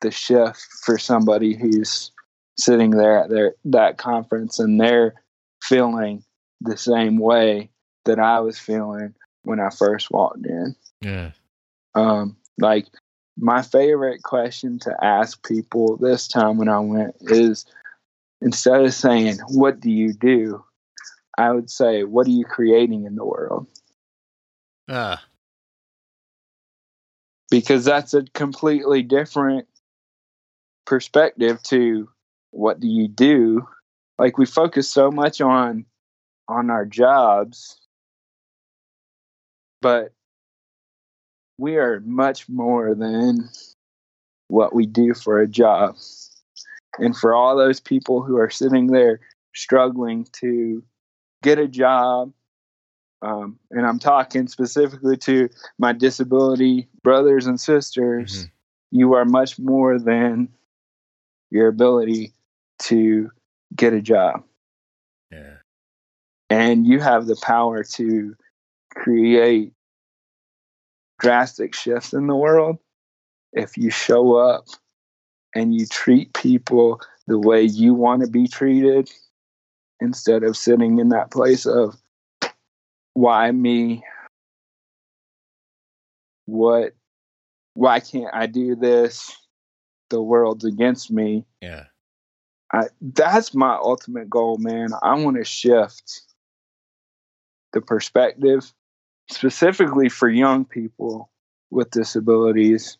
the shift for somebody who's sitting there at their that conference and they're feeling the same way that I was feeling when I first walked in. yeah, Um, like my favorite question to ask people this time when I went is instead of saying, What do you do? I would say, What are you creating in the world? ah, because that's a completely different perspective to what do you do like we focus so much on on our jobs but we are much more than what we do for a job and for all those people who are sitting there struggling to get a job um, and i'm talking specifically to my disability brothers and sisters, Mhm. you are much more than your ability to get a job. yeah, And you have the power to create drastic shifts in the world if you show up and you treat people the way you want to be treated instead of sitting in that place of why me? What why can't i do this? The world's against me. Yeah, I, that's my ultimate goal man. I want to shift the perspective specifically for young people with disabilities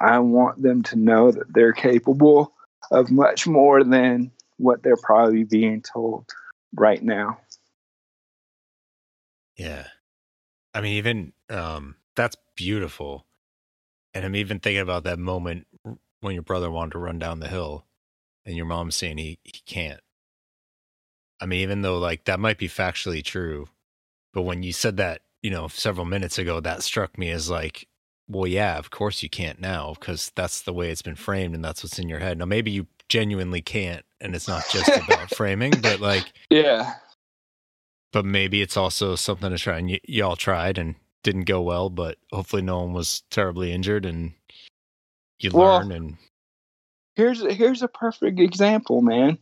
i want them to know that they're capable of much more than what they're probably being told right now yeah. I mean, even um, that's beautiful. And I'm even thinking about that moment when your brother wanted to run down the hill, and your mom saying he he can't. I mean, even though like that might be factually true, but when you said that, you know, several minutes ago, that struck me as like, well, yeah, of course you can't now because that's the way it's been framed and that's what's in your head. Now, maybe you genuinely can't, and it's not just about [laughs] framing, but like, yeah but maybe it's also something to try. And y- y'all tried and didn't go well, but hopefully no one was terribly injured and you Well, learn and here's here's a perfect example, man.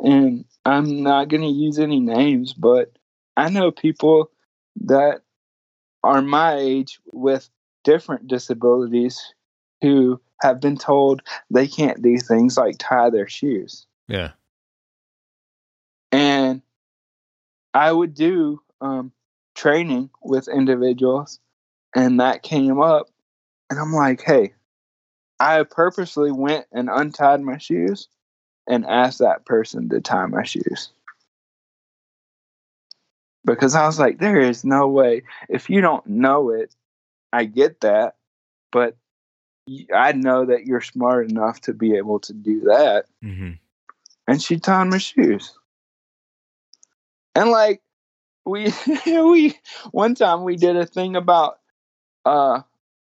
And I'm not going to use any names, but I know people that are my age with different disabilities who have been told they can't do things like tie their shoes. yeah, And I would do um, training with individuals, and that came up. And I'm like, hey, I purposely went and untied my shoes and asked that person to tie my shoes. Because I was like, there is no way. If you don't know it, I get that. But I know that you're smart enough to be able to do that hmm and she tied my shoes. And like we [laughs] we one time we did a thing about uh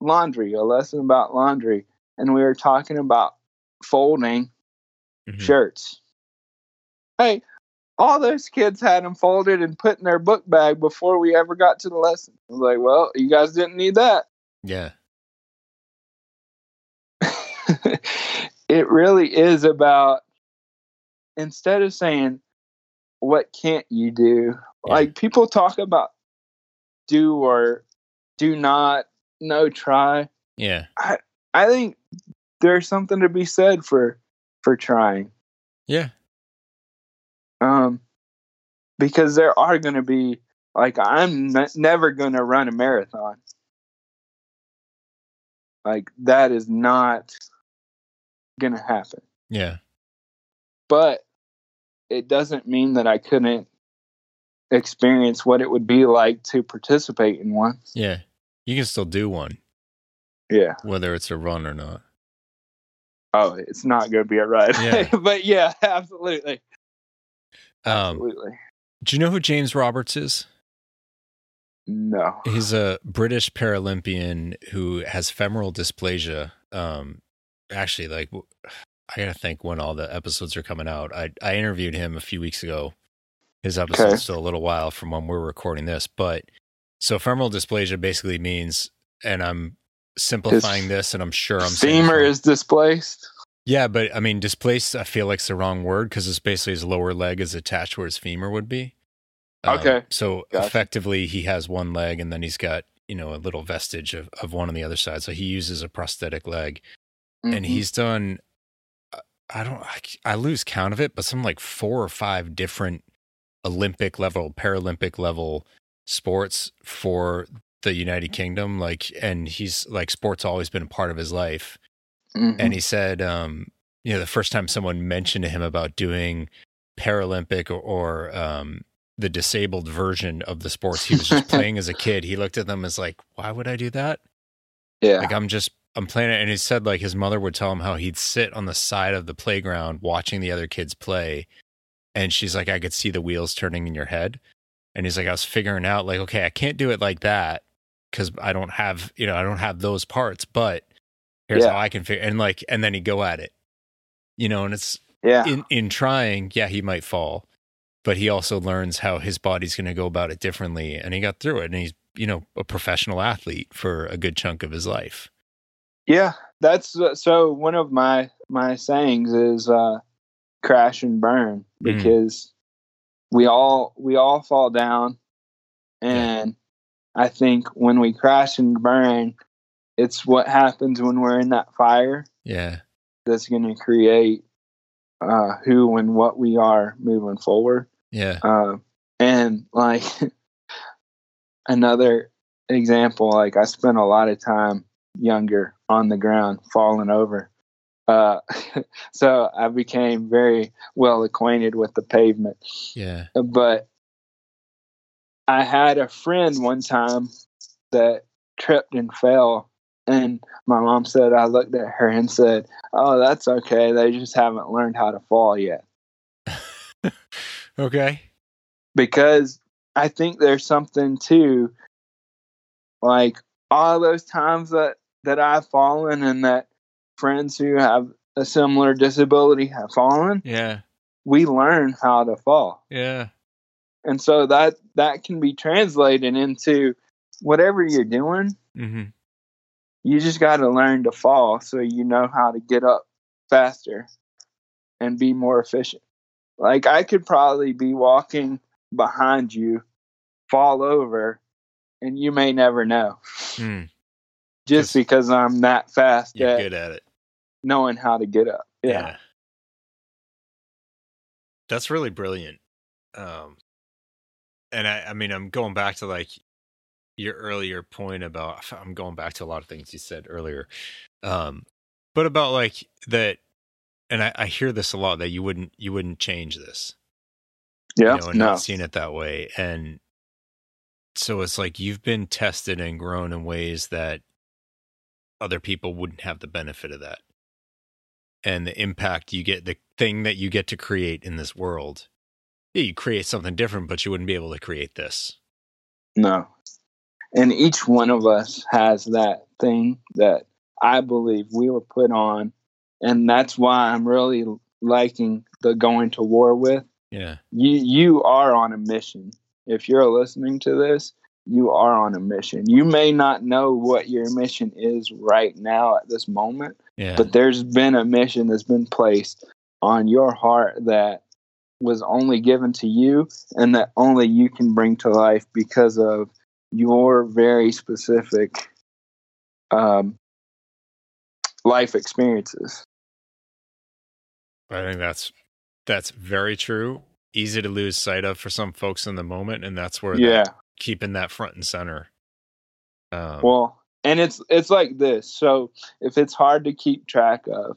laundry, a lesson about laundry, and we were talking about folding Mhm. shirts. Hey, all those kids had them folded and put in their book bag before we ever got to the lesson. I was like, well, you guys didn't need that. Yeah. [laughs] it really is about instead of saying what can't you do Yeah. like people talk about do or do not no try Yeah. i think there's something to be said for for trying Yeah. Um because there are going to be like i'm ne- never going to run a marathon like that is not going to happen Yeah. but it doesn't mean that I couldn't experience what it would be like to participate in one. Yeah. You can still do one, Yeah. whether it's a run or not. Oh, it's not going to be a ride. Yeah. [laughs] but yeah, [laughs] absolutely. Um, do you know who James Roberts is? No. He's a British Paralympian who has femoral dysplasia. Um, actually, like I gotta think when all the episodes are coming out. I I interviewed him a few weeks ago. His episode's Okay. still a little while from when we're recording this, but so femoral dysplasia basically means, and I'm simplifying this, and I'm sure I'm Femur is displaced. Yeah, but I mean displaced. I feel like it's the wrong word because it's basically his lower leg is attached where his femur would be. Um, Okay. So Gotcha. effectively, he has one leg, and then he's got you know a little vestige of, of one on the other side. So he uses a prosthetic leg, and Mhm. he's done. uh, I don't. I, I lose count of it, but some like four or five different Olympic level, Paralympic level sports for the United Kingdom. Like, and he's like sports always been a part of his life Mhm. and he said um you know the first time someone mentioned to him about doing paralympic or, or um the disabled version of the sports he was just playing as a [laughs] kid he looked at them as like why would i do that yeah. like i'm just i'm playing it and he said like his mother would tell him how he'd sit on the side of the playground watching the other kids play and she's like i could see the wheels turning in your head and he's like i was figuring out like okay i can't do it like that because i don't have you know i don't have those parts but here's Yeah. how i can figure and like and then he'd go at it you know and it's yeah. in in trying yeah he might fall but he also learns how his body's going to go about it differently and he got through it and he's you know a professional athlete for a good chunk of his life yeah. That's uh, so one of my my sayings is uh crash and burn Mm. because we all we all fall down and I think when we crash and burn it's what happens when we're in that fire yeah that's going to create uh, who and what we are moving forward. yeah Uh, and like [laughs] another example, like I spent a lot of time younger on the ground falling over. Uh, [laughs] so I became very well acquainted with the pavement. yeah But I had a friend one time that tripped and fell. And my mom said, I looked at her and said, Oh, that's okay. They just haven't learned how to fall yet. [laughs] okay Because I think there's something to like all those times that, that I've fallen and that friends who have a similar disability have fallen, yeah we learn how to fall. yeah and so that that can be translated into whatever you're doing hmm you just got to learn to fall so you know how to get up faster and be more efficient. Like i could probably be walking behind you fall over and you may never know. Mm. just Just- because i'm that fast you're at good at it. knowing how to get up. Yeah, That's really brilliant. Um and I I mean I'm going back to like your earlier point about I'm going back to a lot of things you said earlier. Um but about like that and I, I hear this a lot that you wouldn't you wouldn't change this. yeah, You know, and no not seeing it that way. And so it's like you've been tested and grown in ways that other people wouldn't have the benefit of that. And the impact you get, the thing that you get to create in this world. Yeah, you create something different, but you wouldn't be able to create this. No. And each one of us has that thing that I believe we were put on. And that's why I'm really liking the going to war with Yeah. You you are on a mission. If you're listening to this, you are on a mission. You may not know what your mission is right now at this moment, Yeah. but there's been a mission that's been placed on your heart that was only given to you and that only you can bring to life because of your very specific um, life experiences. I think that's that's very true. Easy to lose sight of for some folks in the moment, and that's where Yeah. that, keeping that front and center. Um, Well, and it's it's like this. So if it's hard to keep track of,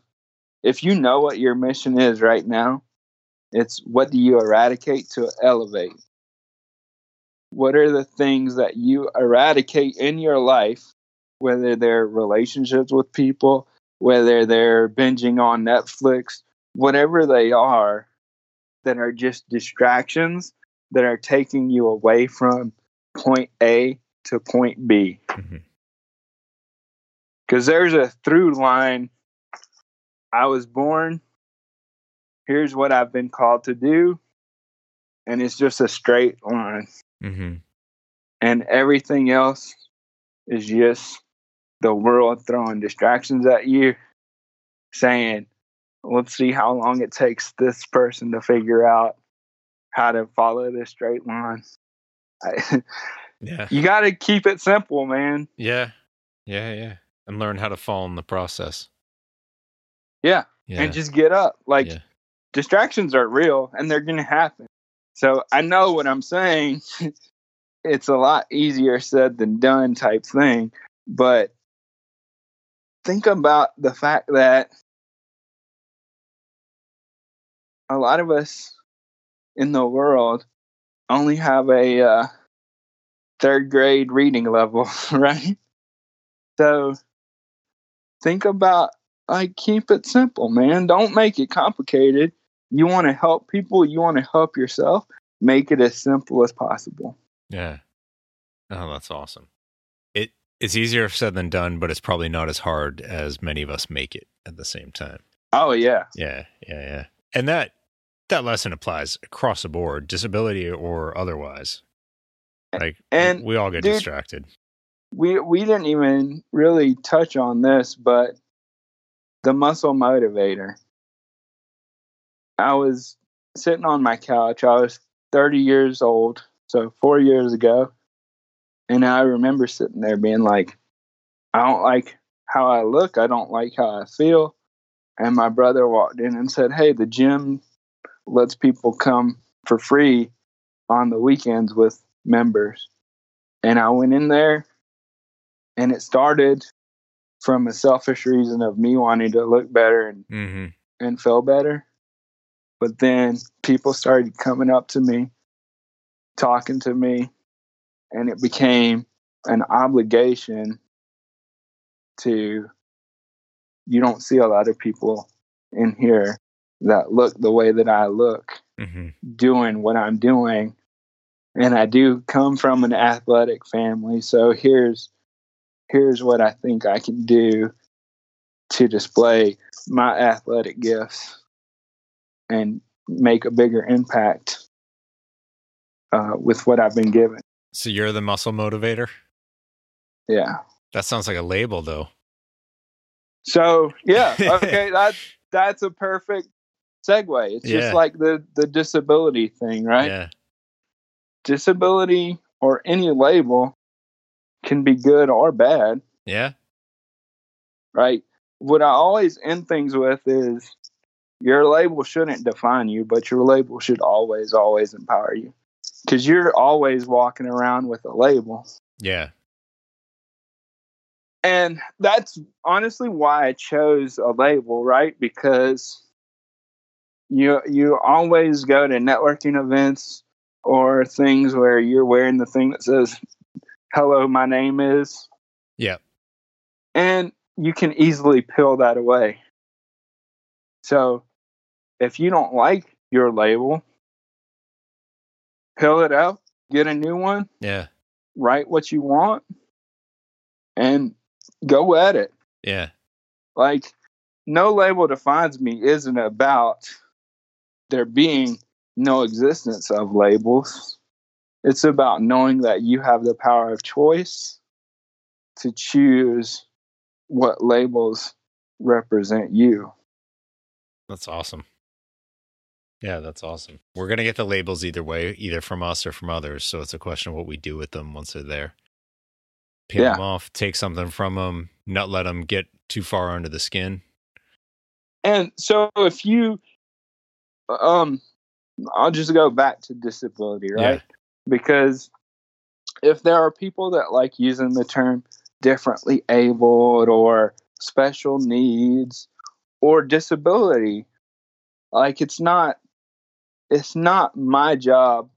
if you know what your mission is right now, it's what do you eradicate to elevate? What are the things that you eradicate in your life, whether they're relationships with people, whether they're binging on Netflix, whatever they are, that are just distractions that are taking you away from point A to point B mm-hmm. because there's a through line. I was born. Here's what I've been called to do. And it's just a straight line. Mhm. And everything else is just the world throwing distractions at you, saying, let's see how long it takes this person to figure out how to follow this straight line. [laughs] Yeah. you got to keep it simple, man. Yeah. Yeah. Yeah. And learn how to fall in the process. Yeah. Yeah. And just get up. Like, yeah. distractions are real and they're going to happen. So I know what I'm saying. [laughs] it's a lot easier said than done type thing. But think about the fact that a lot of us in the world only have a uh, third grade reading level, [laughs] right? So think about like keep it simple, man. Don't make it complicated. You want to help people, you want to help yourself, make it as simple as possible. Yeah. Oh, that's awesome. It it's easier said than done, but it's probably not as hard as many of us make it at the same time. Oh yeah. Yeah, yeah, yeah. And that that lesson applies across the board, disability or otherwise. Like And, we all get dude, distracted. We we didn't even really touch on this, but the muscle motivator. I was sitting on my couch. I was 30 years old, so 4 years ago. And I remember sitting there being like I don't like how I look, I don't like how I feel. And my brother walked in and said, "Hey, the gym lets people come for free on the weekends with members." And I went in there and it started from a selfish reason of me wanting to look better and, Mm-hmm. and feel better. But then people started coming up to me, talking to me, and it became an obligation to you don't see a lot of people in here that look the way that I look Mm-hmm. doing what I'm doing. And I do come from an athletic family, so here's here's what I think I can do to display my athletic gifts and make a bigger impact uh, with what I've been given. So you're the muscle motivator? Yeah. That sounds like a label though. So yeah, [laughs] okay, that's that's a perfect segue. It's Yeah. just like the the disability thing, right? Yeah. Disability or any label can be good or bad. Yeah. right? What I always end things with is your label shouldn't define you, but your label should always, always empower you. Because you're always walking around with a label. Yeah. And that's honestly why I chose a label, right? Because you you always go to networking events or things where you're wearing the thing that says hello my name is Yeah. and you can easily peel that away. So, if you don't like your label, peel it out, get a new one, Yeah. write what you want, and go at it. Yeah. Like, no label defines me isn't about there being no existence of labels. It's about knowing that you have the power of choice to choose what labels represent you. That's awesome. Yeah, that's awesome. We're going to get the labels either way, either from us or from others. So it's a question of what we do with them once they're there. Peel Yeah. them off, take something from them, not let them get too far under the skin. And so if you um I'll just go back to disability, right? Because if there are people that like using the term differently abled or special needs or disability, like it's not it's not my job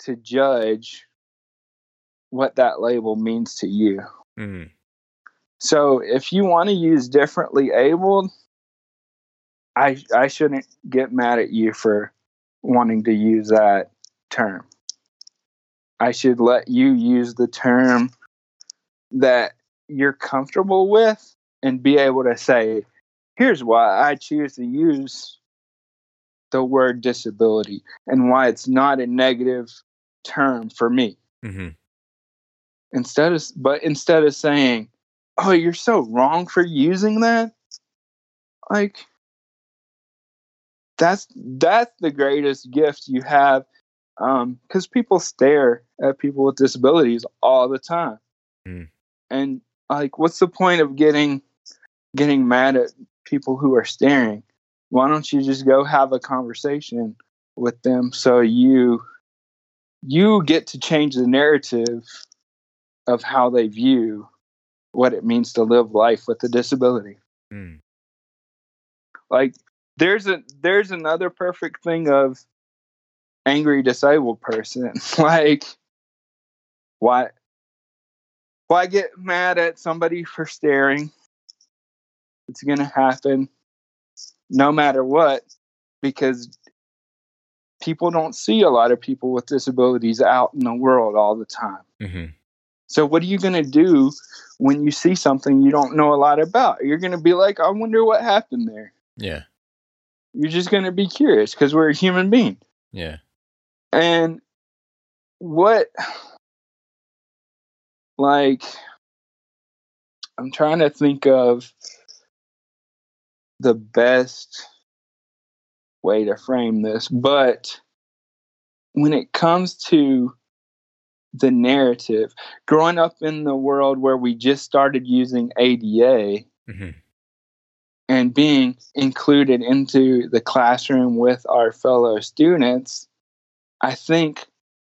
to judge what that label means to you. Mm. So if you want to use differently abled, I I shouldn't get mad at you for wanting to use that term. I should let you use the term that you're comfortable with and be able to say, here's why I choose to use the word disability and why it's not a negative term for me. Hmm instead of but instead of saying oh you're so wrong for using that like that's that's the greatest gift you have um because people stare at people with disabilities all the time. Mm. and like what's the point of getting getting mad at people who are staring why don't you just go have a conversation with them so you you get to change the narrative of how they view what it means to live life with a disability. Mm. Like there's a there's another perfect thing of angry disabled person. [laughs] like why why get mad at somebody for staring? It's gonna happen no matter what because people don't see a lot of people with disabilities out in the world all the time. hmm So what are you going to do when you see something you don't know a lot about? You're going to be like, I wonder what happened there. Yeah. You're just going to be curious because we're a human being. Yeah. And what, like, I'm trying to think of the best way to frame this, but when it comes to the narrative, growing up in the world where we just started using ADA hmm and being included into the classroom with our fellow students, I think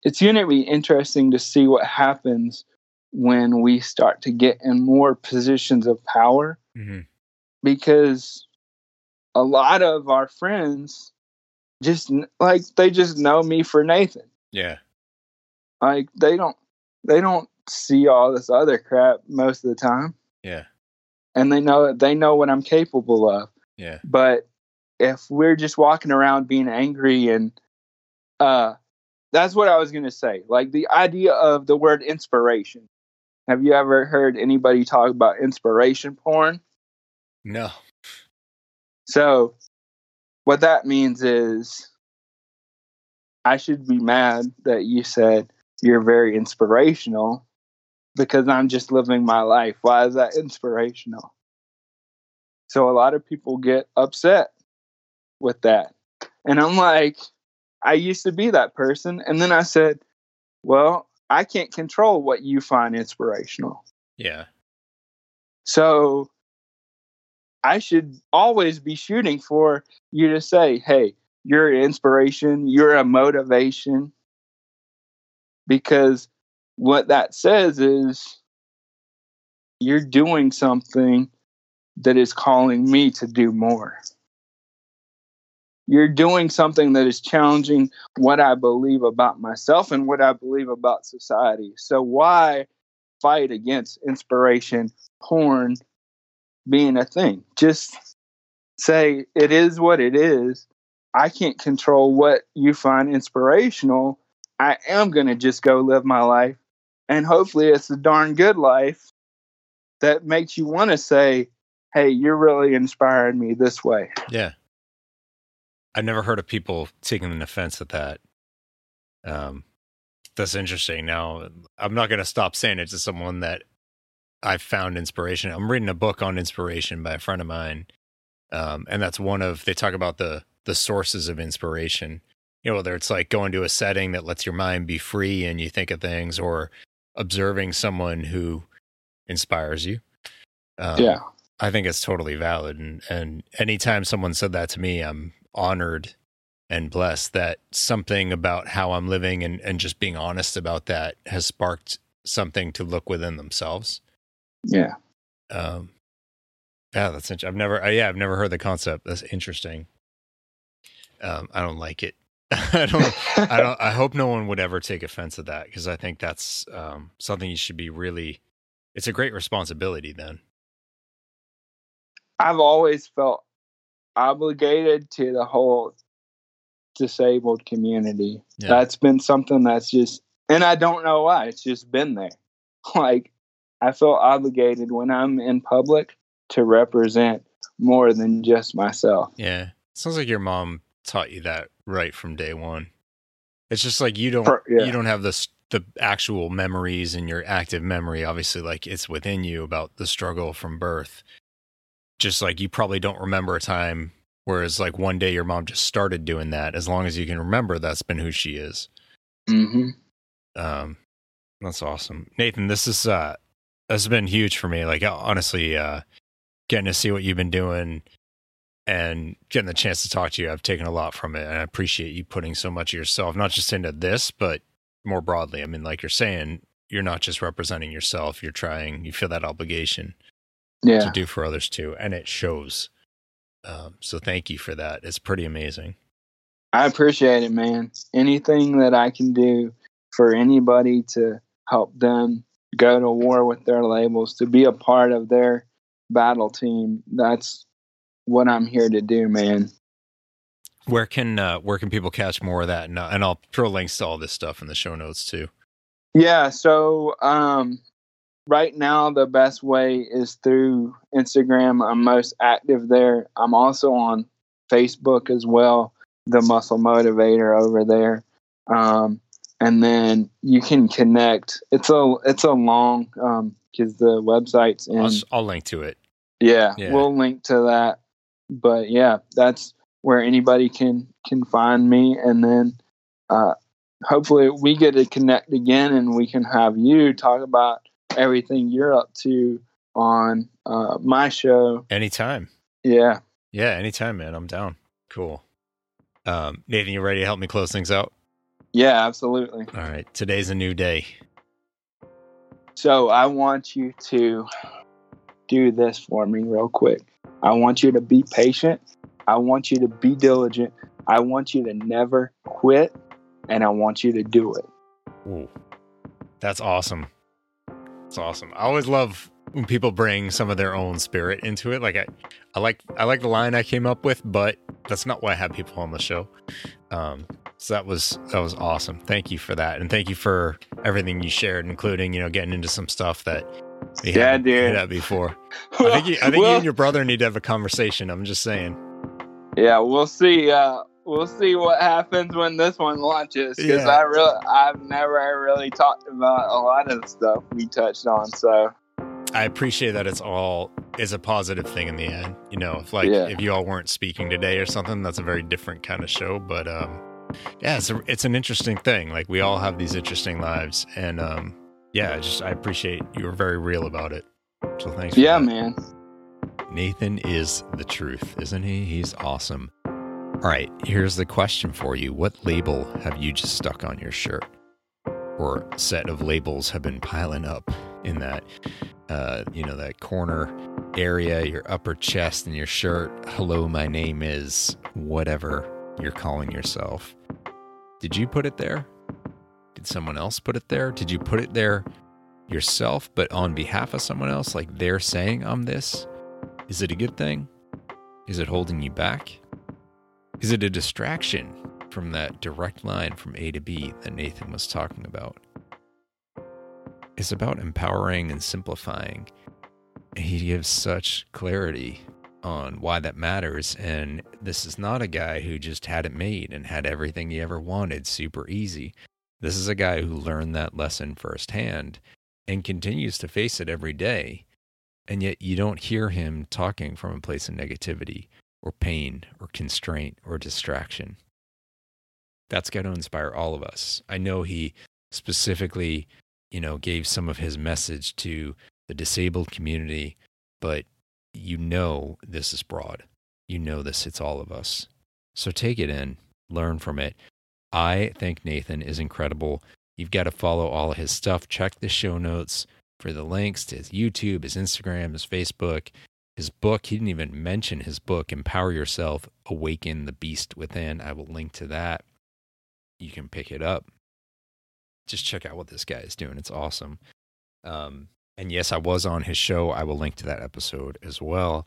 it's going to be interesting to see what happens when we start to get in more positions of power hmm because a lot of our friends just like they just know me for Nathan. Yeah. Like they don't they don't see all this other crap most of the time Yeah. and they know they know what I'm capable of. Yeah. But if we're just walking around being angry and uh that's what I was going to say. Like the idea of the word inspiration. Have you ever heard anybody talk about inspiration porn? No. So, what that means is I should be mad that you said you're very inspirational because I'm just living my life. Why is that inspirational? So, a lot of people get upset with that. And I'm like, I used to be that person. And then I said, well, I can't control what you find inspirational. Yeah. So I should always be shooting for you to say, hey, you're an inspiration, you're a motivation. Because what that says is you're doing something that is calling me to do more. You're doing something that is challenging what I believe about myself and what I believe about society. So, why fight against inspiration, porn, being a thing. Just say it is what it is. I can't control what you find inspirational. I am going to just go live my life. And hopefully, it's a darn good life that makes you want to say, hey, you're really inspiring me this way. Yeah. I've never heard of people taking an offense at that. Um, that's interesting. Now, I'm not going to stop saying it to someone that I've found inspiration. I'm reading a book on inspiration by a friend of mine, um, and that's one of they talk about the the sources of inspiration. You know, whether it's like going to a setting that lets your mind be free and you think of things, or observing someone who inspires you. Um, yeah, I think it's totally valid. And and anytime someone said that to me, I'm honored and blessed that something about how I'm living and, and just being honest about that has sparked something to look within themselves. Yeah. Um, yeah, that's interesting. I've never, uh, yeah, I've never heard the concept. That's interesting. Um, I don't like it. [laughs] I don't, I don't, I hope no one would ever take offense at that because I think that's um, something you should be really, it's a great responsibility then. I've always felt obligated to the whole disabled community. Yeah. That's been something that's just, and I don't know why. It's just been there. [laughs] Like, I feel obligated when I'm in public to represent more than just myself. Yeah. Sounds like your mom taught you that right from day one. It's just like you don't yeah. you don't have the the actual memories in your active memory obviously like it's within you about the struggle from birth. Just like you probably don't remember a time Whereas, like one day your mom just started doing that. As long as you can remember, that's been who she is. Mm-hmm. Um, that's awesome, Nathan. This is uh, this has been huge for me. Like honestly, uh, getting to see what you've been doing and getting the chance to talk to you, I've taken a lot from it, and I appreciate you putting so much of yourself, not just into this, but more broadly. I mean, like you're saying, you're not just representing yourself; you're trying. You feel that obligation yeah. to do for others too, and it shows. Um, so thank you for that. It's pretty amazing. I appreciate it, man. Anything that I can do for anybody to help them go to war with their labels, to be a part of their battle team, that's what I'm here to do, man. Where can uh, where can people catch more of that? And, uh, and I'll throw links to all this stuff in the show notes too. Yeah, so um, right now the best way is through Instagram. I'm most active there. I'm also on Facebook as well, the Muscle Motivator over there. Um, and then you can connect. It's a it's a long because um, the website's in. I'll, I'll, link to it. Yeah, yeah, we'll link to that. But yeah, that's where anybody can can find me, and then uh, hopefully we get to connect again, and we can have you talk about everything you're up to on uh, my show. Anytime. Yeah. Yeah, anytime, man. I'm down. Cool. Um, Nathan, you ready to help me close things out? Yeah, absolutely. All right. Today's a new day. So I want you to do this for me real quick. I want you to be patient. I want you to be diligent. I want you to never quit. And I want you to do it. Ooh, that's awesome. That's awesome. I always love when people bring some of their own spirit into it. Like I, I like I like the line I came up with, but that's not why I have people on the show. Um, so that was that was awesome. Thank you for that, and thank you for everything you shared, including you know getting into some stuff that we yeah, had dude. that before. [laughs] I think you, I think well, you and your brother need to have a conversation. I'm just saying. Yeah, we'll see. Uh, we'll see what happens when this one launches because yeah. I really I've never really talked about a lot of the stuff we touched on. So I appreciate that it's all is a positive thing in the end. You know, if like yeah. if you all weren't speaking today or something, that's a very different kind of show. But um, yeah, it's a, it's an interesting thing. Like we all have these interesting lives, and um, yeah, just I appreciate you were very real about it. So thanks. yeah, that. man. Nathan is the truth, isn't he? He's awesome. All right, here's the question for you. What label have you just stuck on your shirt? Or set of labels have been piling up in that, uh, you know, that corner area, your upper chest and your shirt. Hello, my name is whatever you're calling yourself. Did you put it there? Did someone else put it there? Did you put it there yourself, but on behalf of someone else? Like they're saying, I'm this? Is it a good thing? Is it holding you back? Is it a distraction from that direct line from A to B that Nathan was talking about? It's about empowering and simplifying. He gives such clarity on why that matters. And this is not a guy who just had it made and had everything he ever wanted super easy. This is a guy who learned that lesson firsthand and continues to face it every day. And yet you don't hear him talking from a place of negativity or pain or constraint or distraction. That's got to inspire all of us. I know he specifically, you know, gave some of his message to the disabled community, but you know this is broad. You know this hits all of us. So take it in, learn from it. I think Nathan is incredible. You've got to follow all of his stuff. Check the show notes for the links to his YouTube, his Instagram, his Facebook, his book. He didn't even mention his book, Empower Yourself Awaken the Beast Within. I will link to that. You can pick it up. Just check out what this guy is doing. It's awesome. Um, and yes, I was on his show. I will link to that episode as well.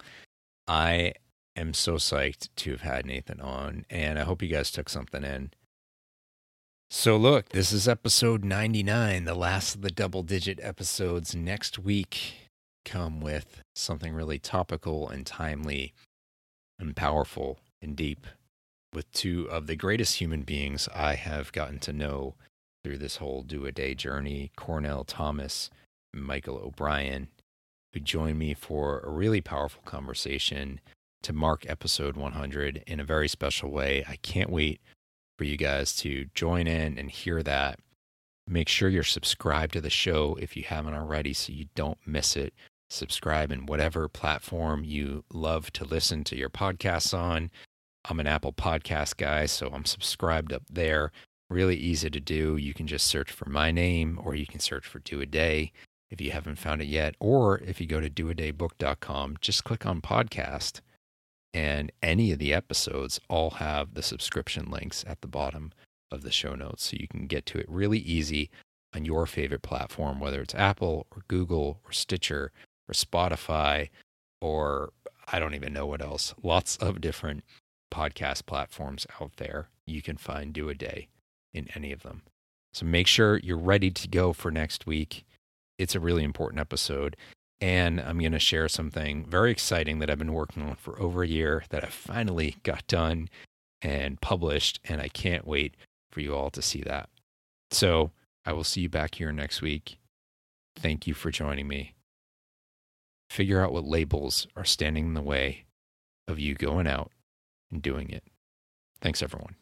I am so psyched to have had Nathan on, and I hope you guys took something in. So, look, this is episode 99, the last of the double digit episodes. Next week, come with something really topical and timely and powerful and deep with two of the greatest human beings I have gotten to know through this whole do a day journey Cornell Thomas Michael O'Brien, who joined me for a really powerful conversation to mark episode 100 in a very special way. I can't wait for you guys to join in and hear that. Make sure you're subscribed to the show if you haven't already so you don't miss it. Subscribe in whatever platform you love to listen to your podcasts on. I'm an Apple Podcast guy, so I'm subscribed up there. Really easy to do. You can just search for my name or you can search for Do a Day if you haven't found it yet. Or if you go to doadaybook.com, just click on podcast, and any of the episodes all have the subscription links at the bottom of the show notes. So you can get to it really easy on your favorite platform, whether it's Apple or Google or Stitcher or Spotify or I don't even know what else. Lots of different podcast platforms out there. You can find Do a Day in any of them. So make sure you're ready to go for next week it's a really important episode. And I'm going to share something very exciting that I've been working on for over a year that I finally got done and published. And I can't wait for you all to see that. So I will see you back here next week. Thank you for joining me. Figure out what labels are standing in the way of you going out and doing it. Thanks, everyone.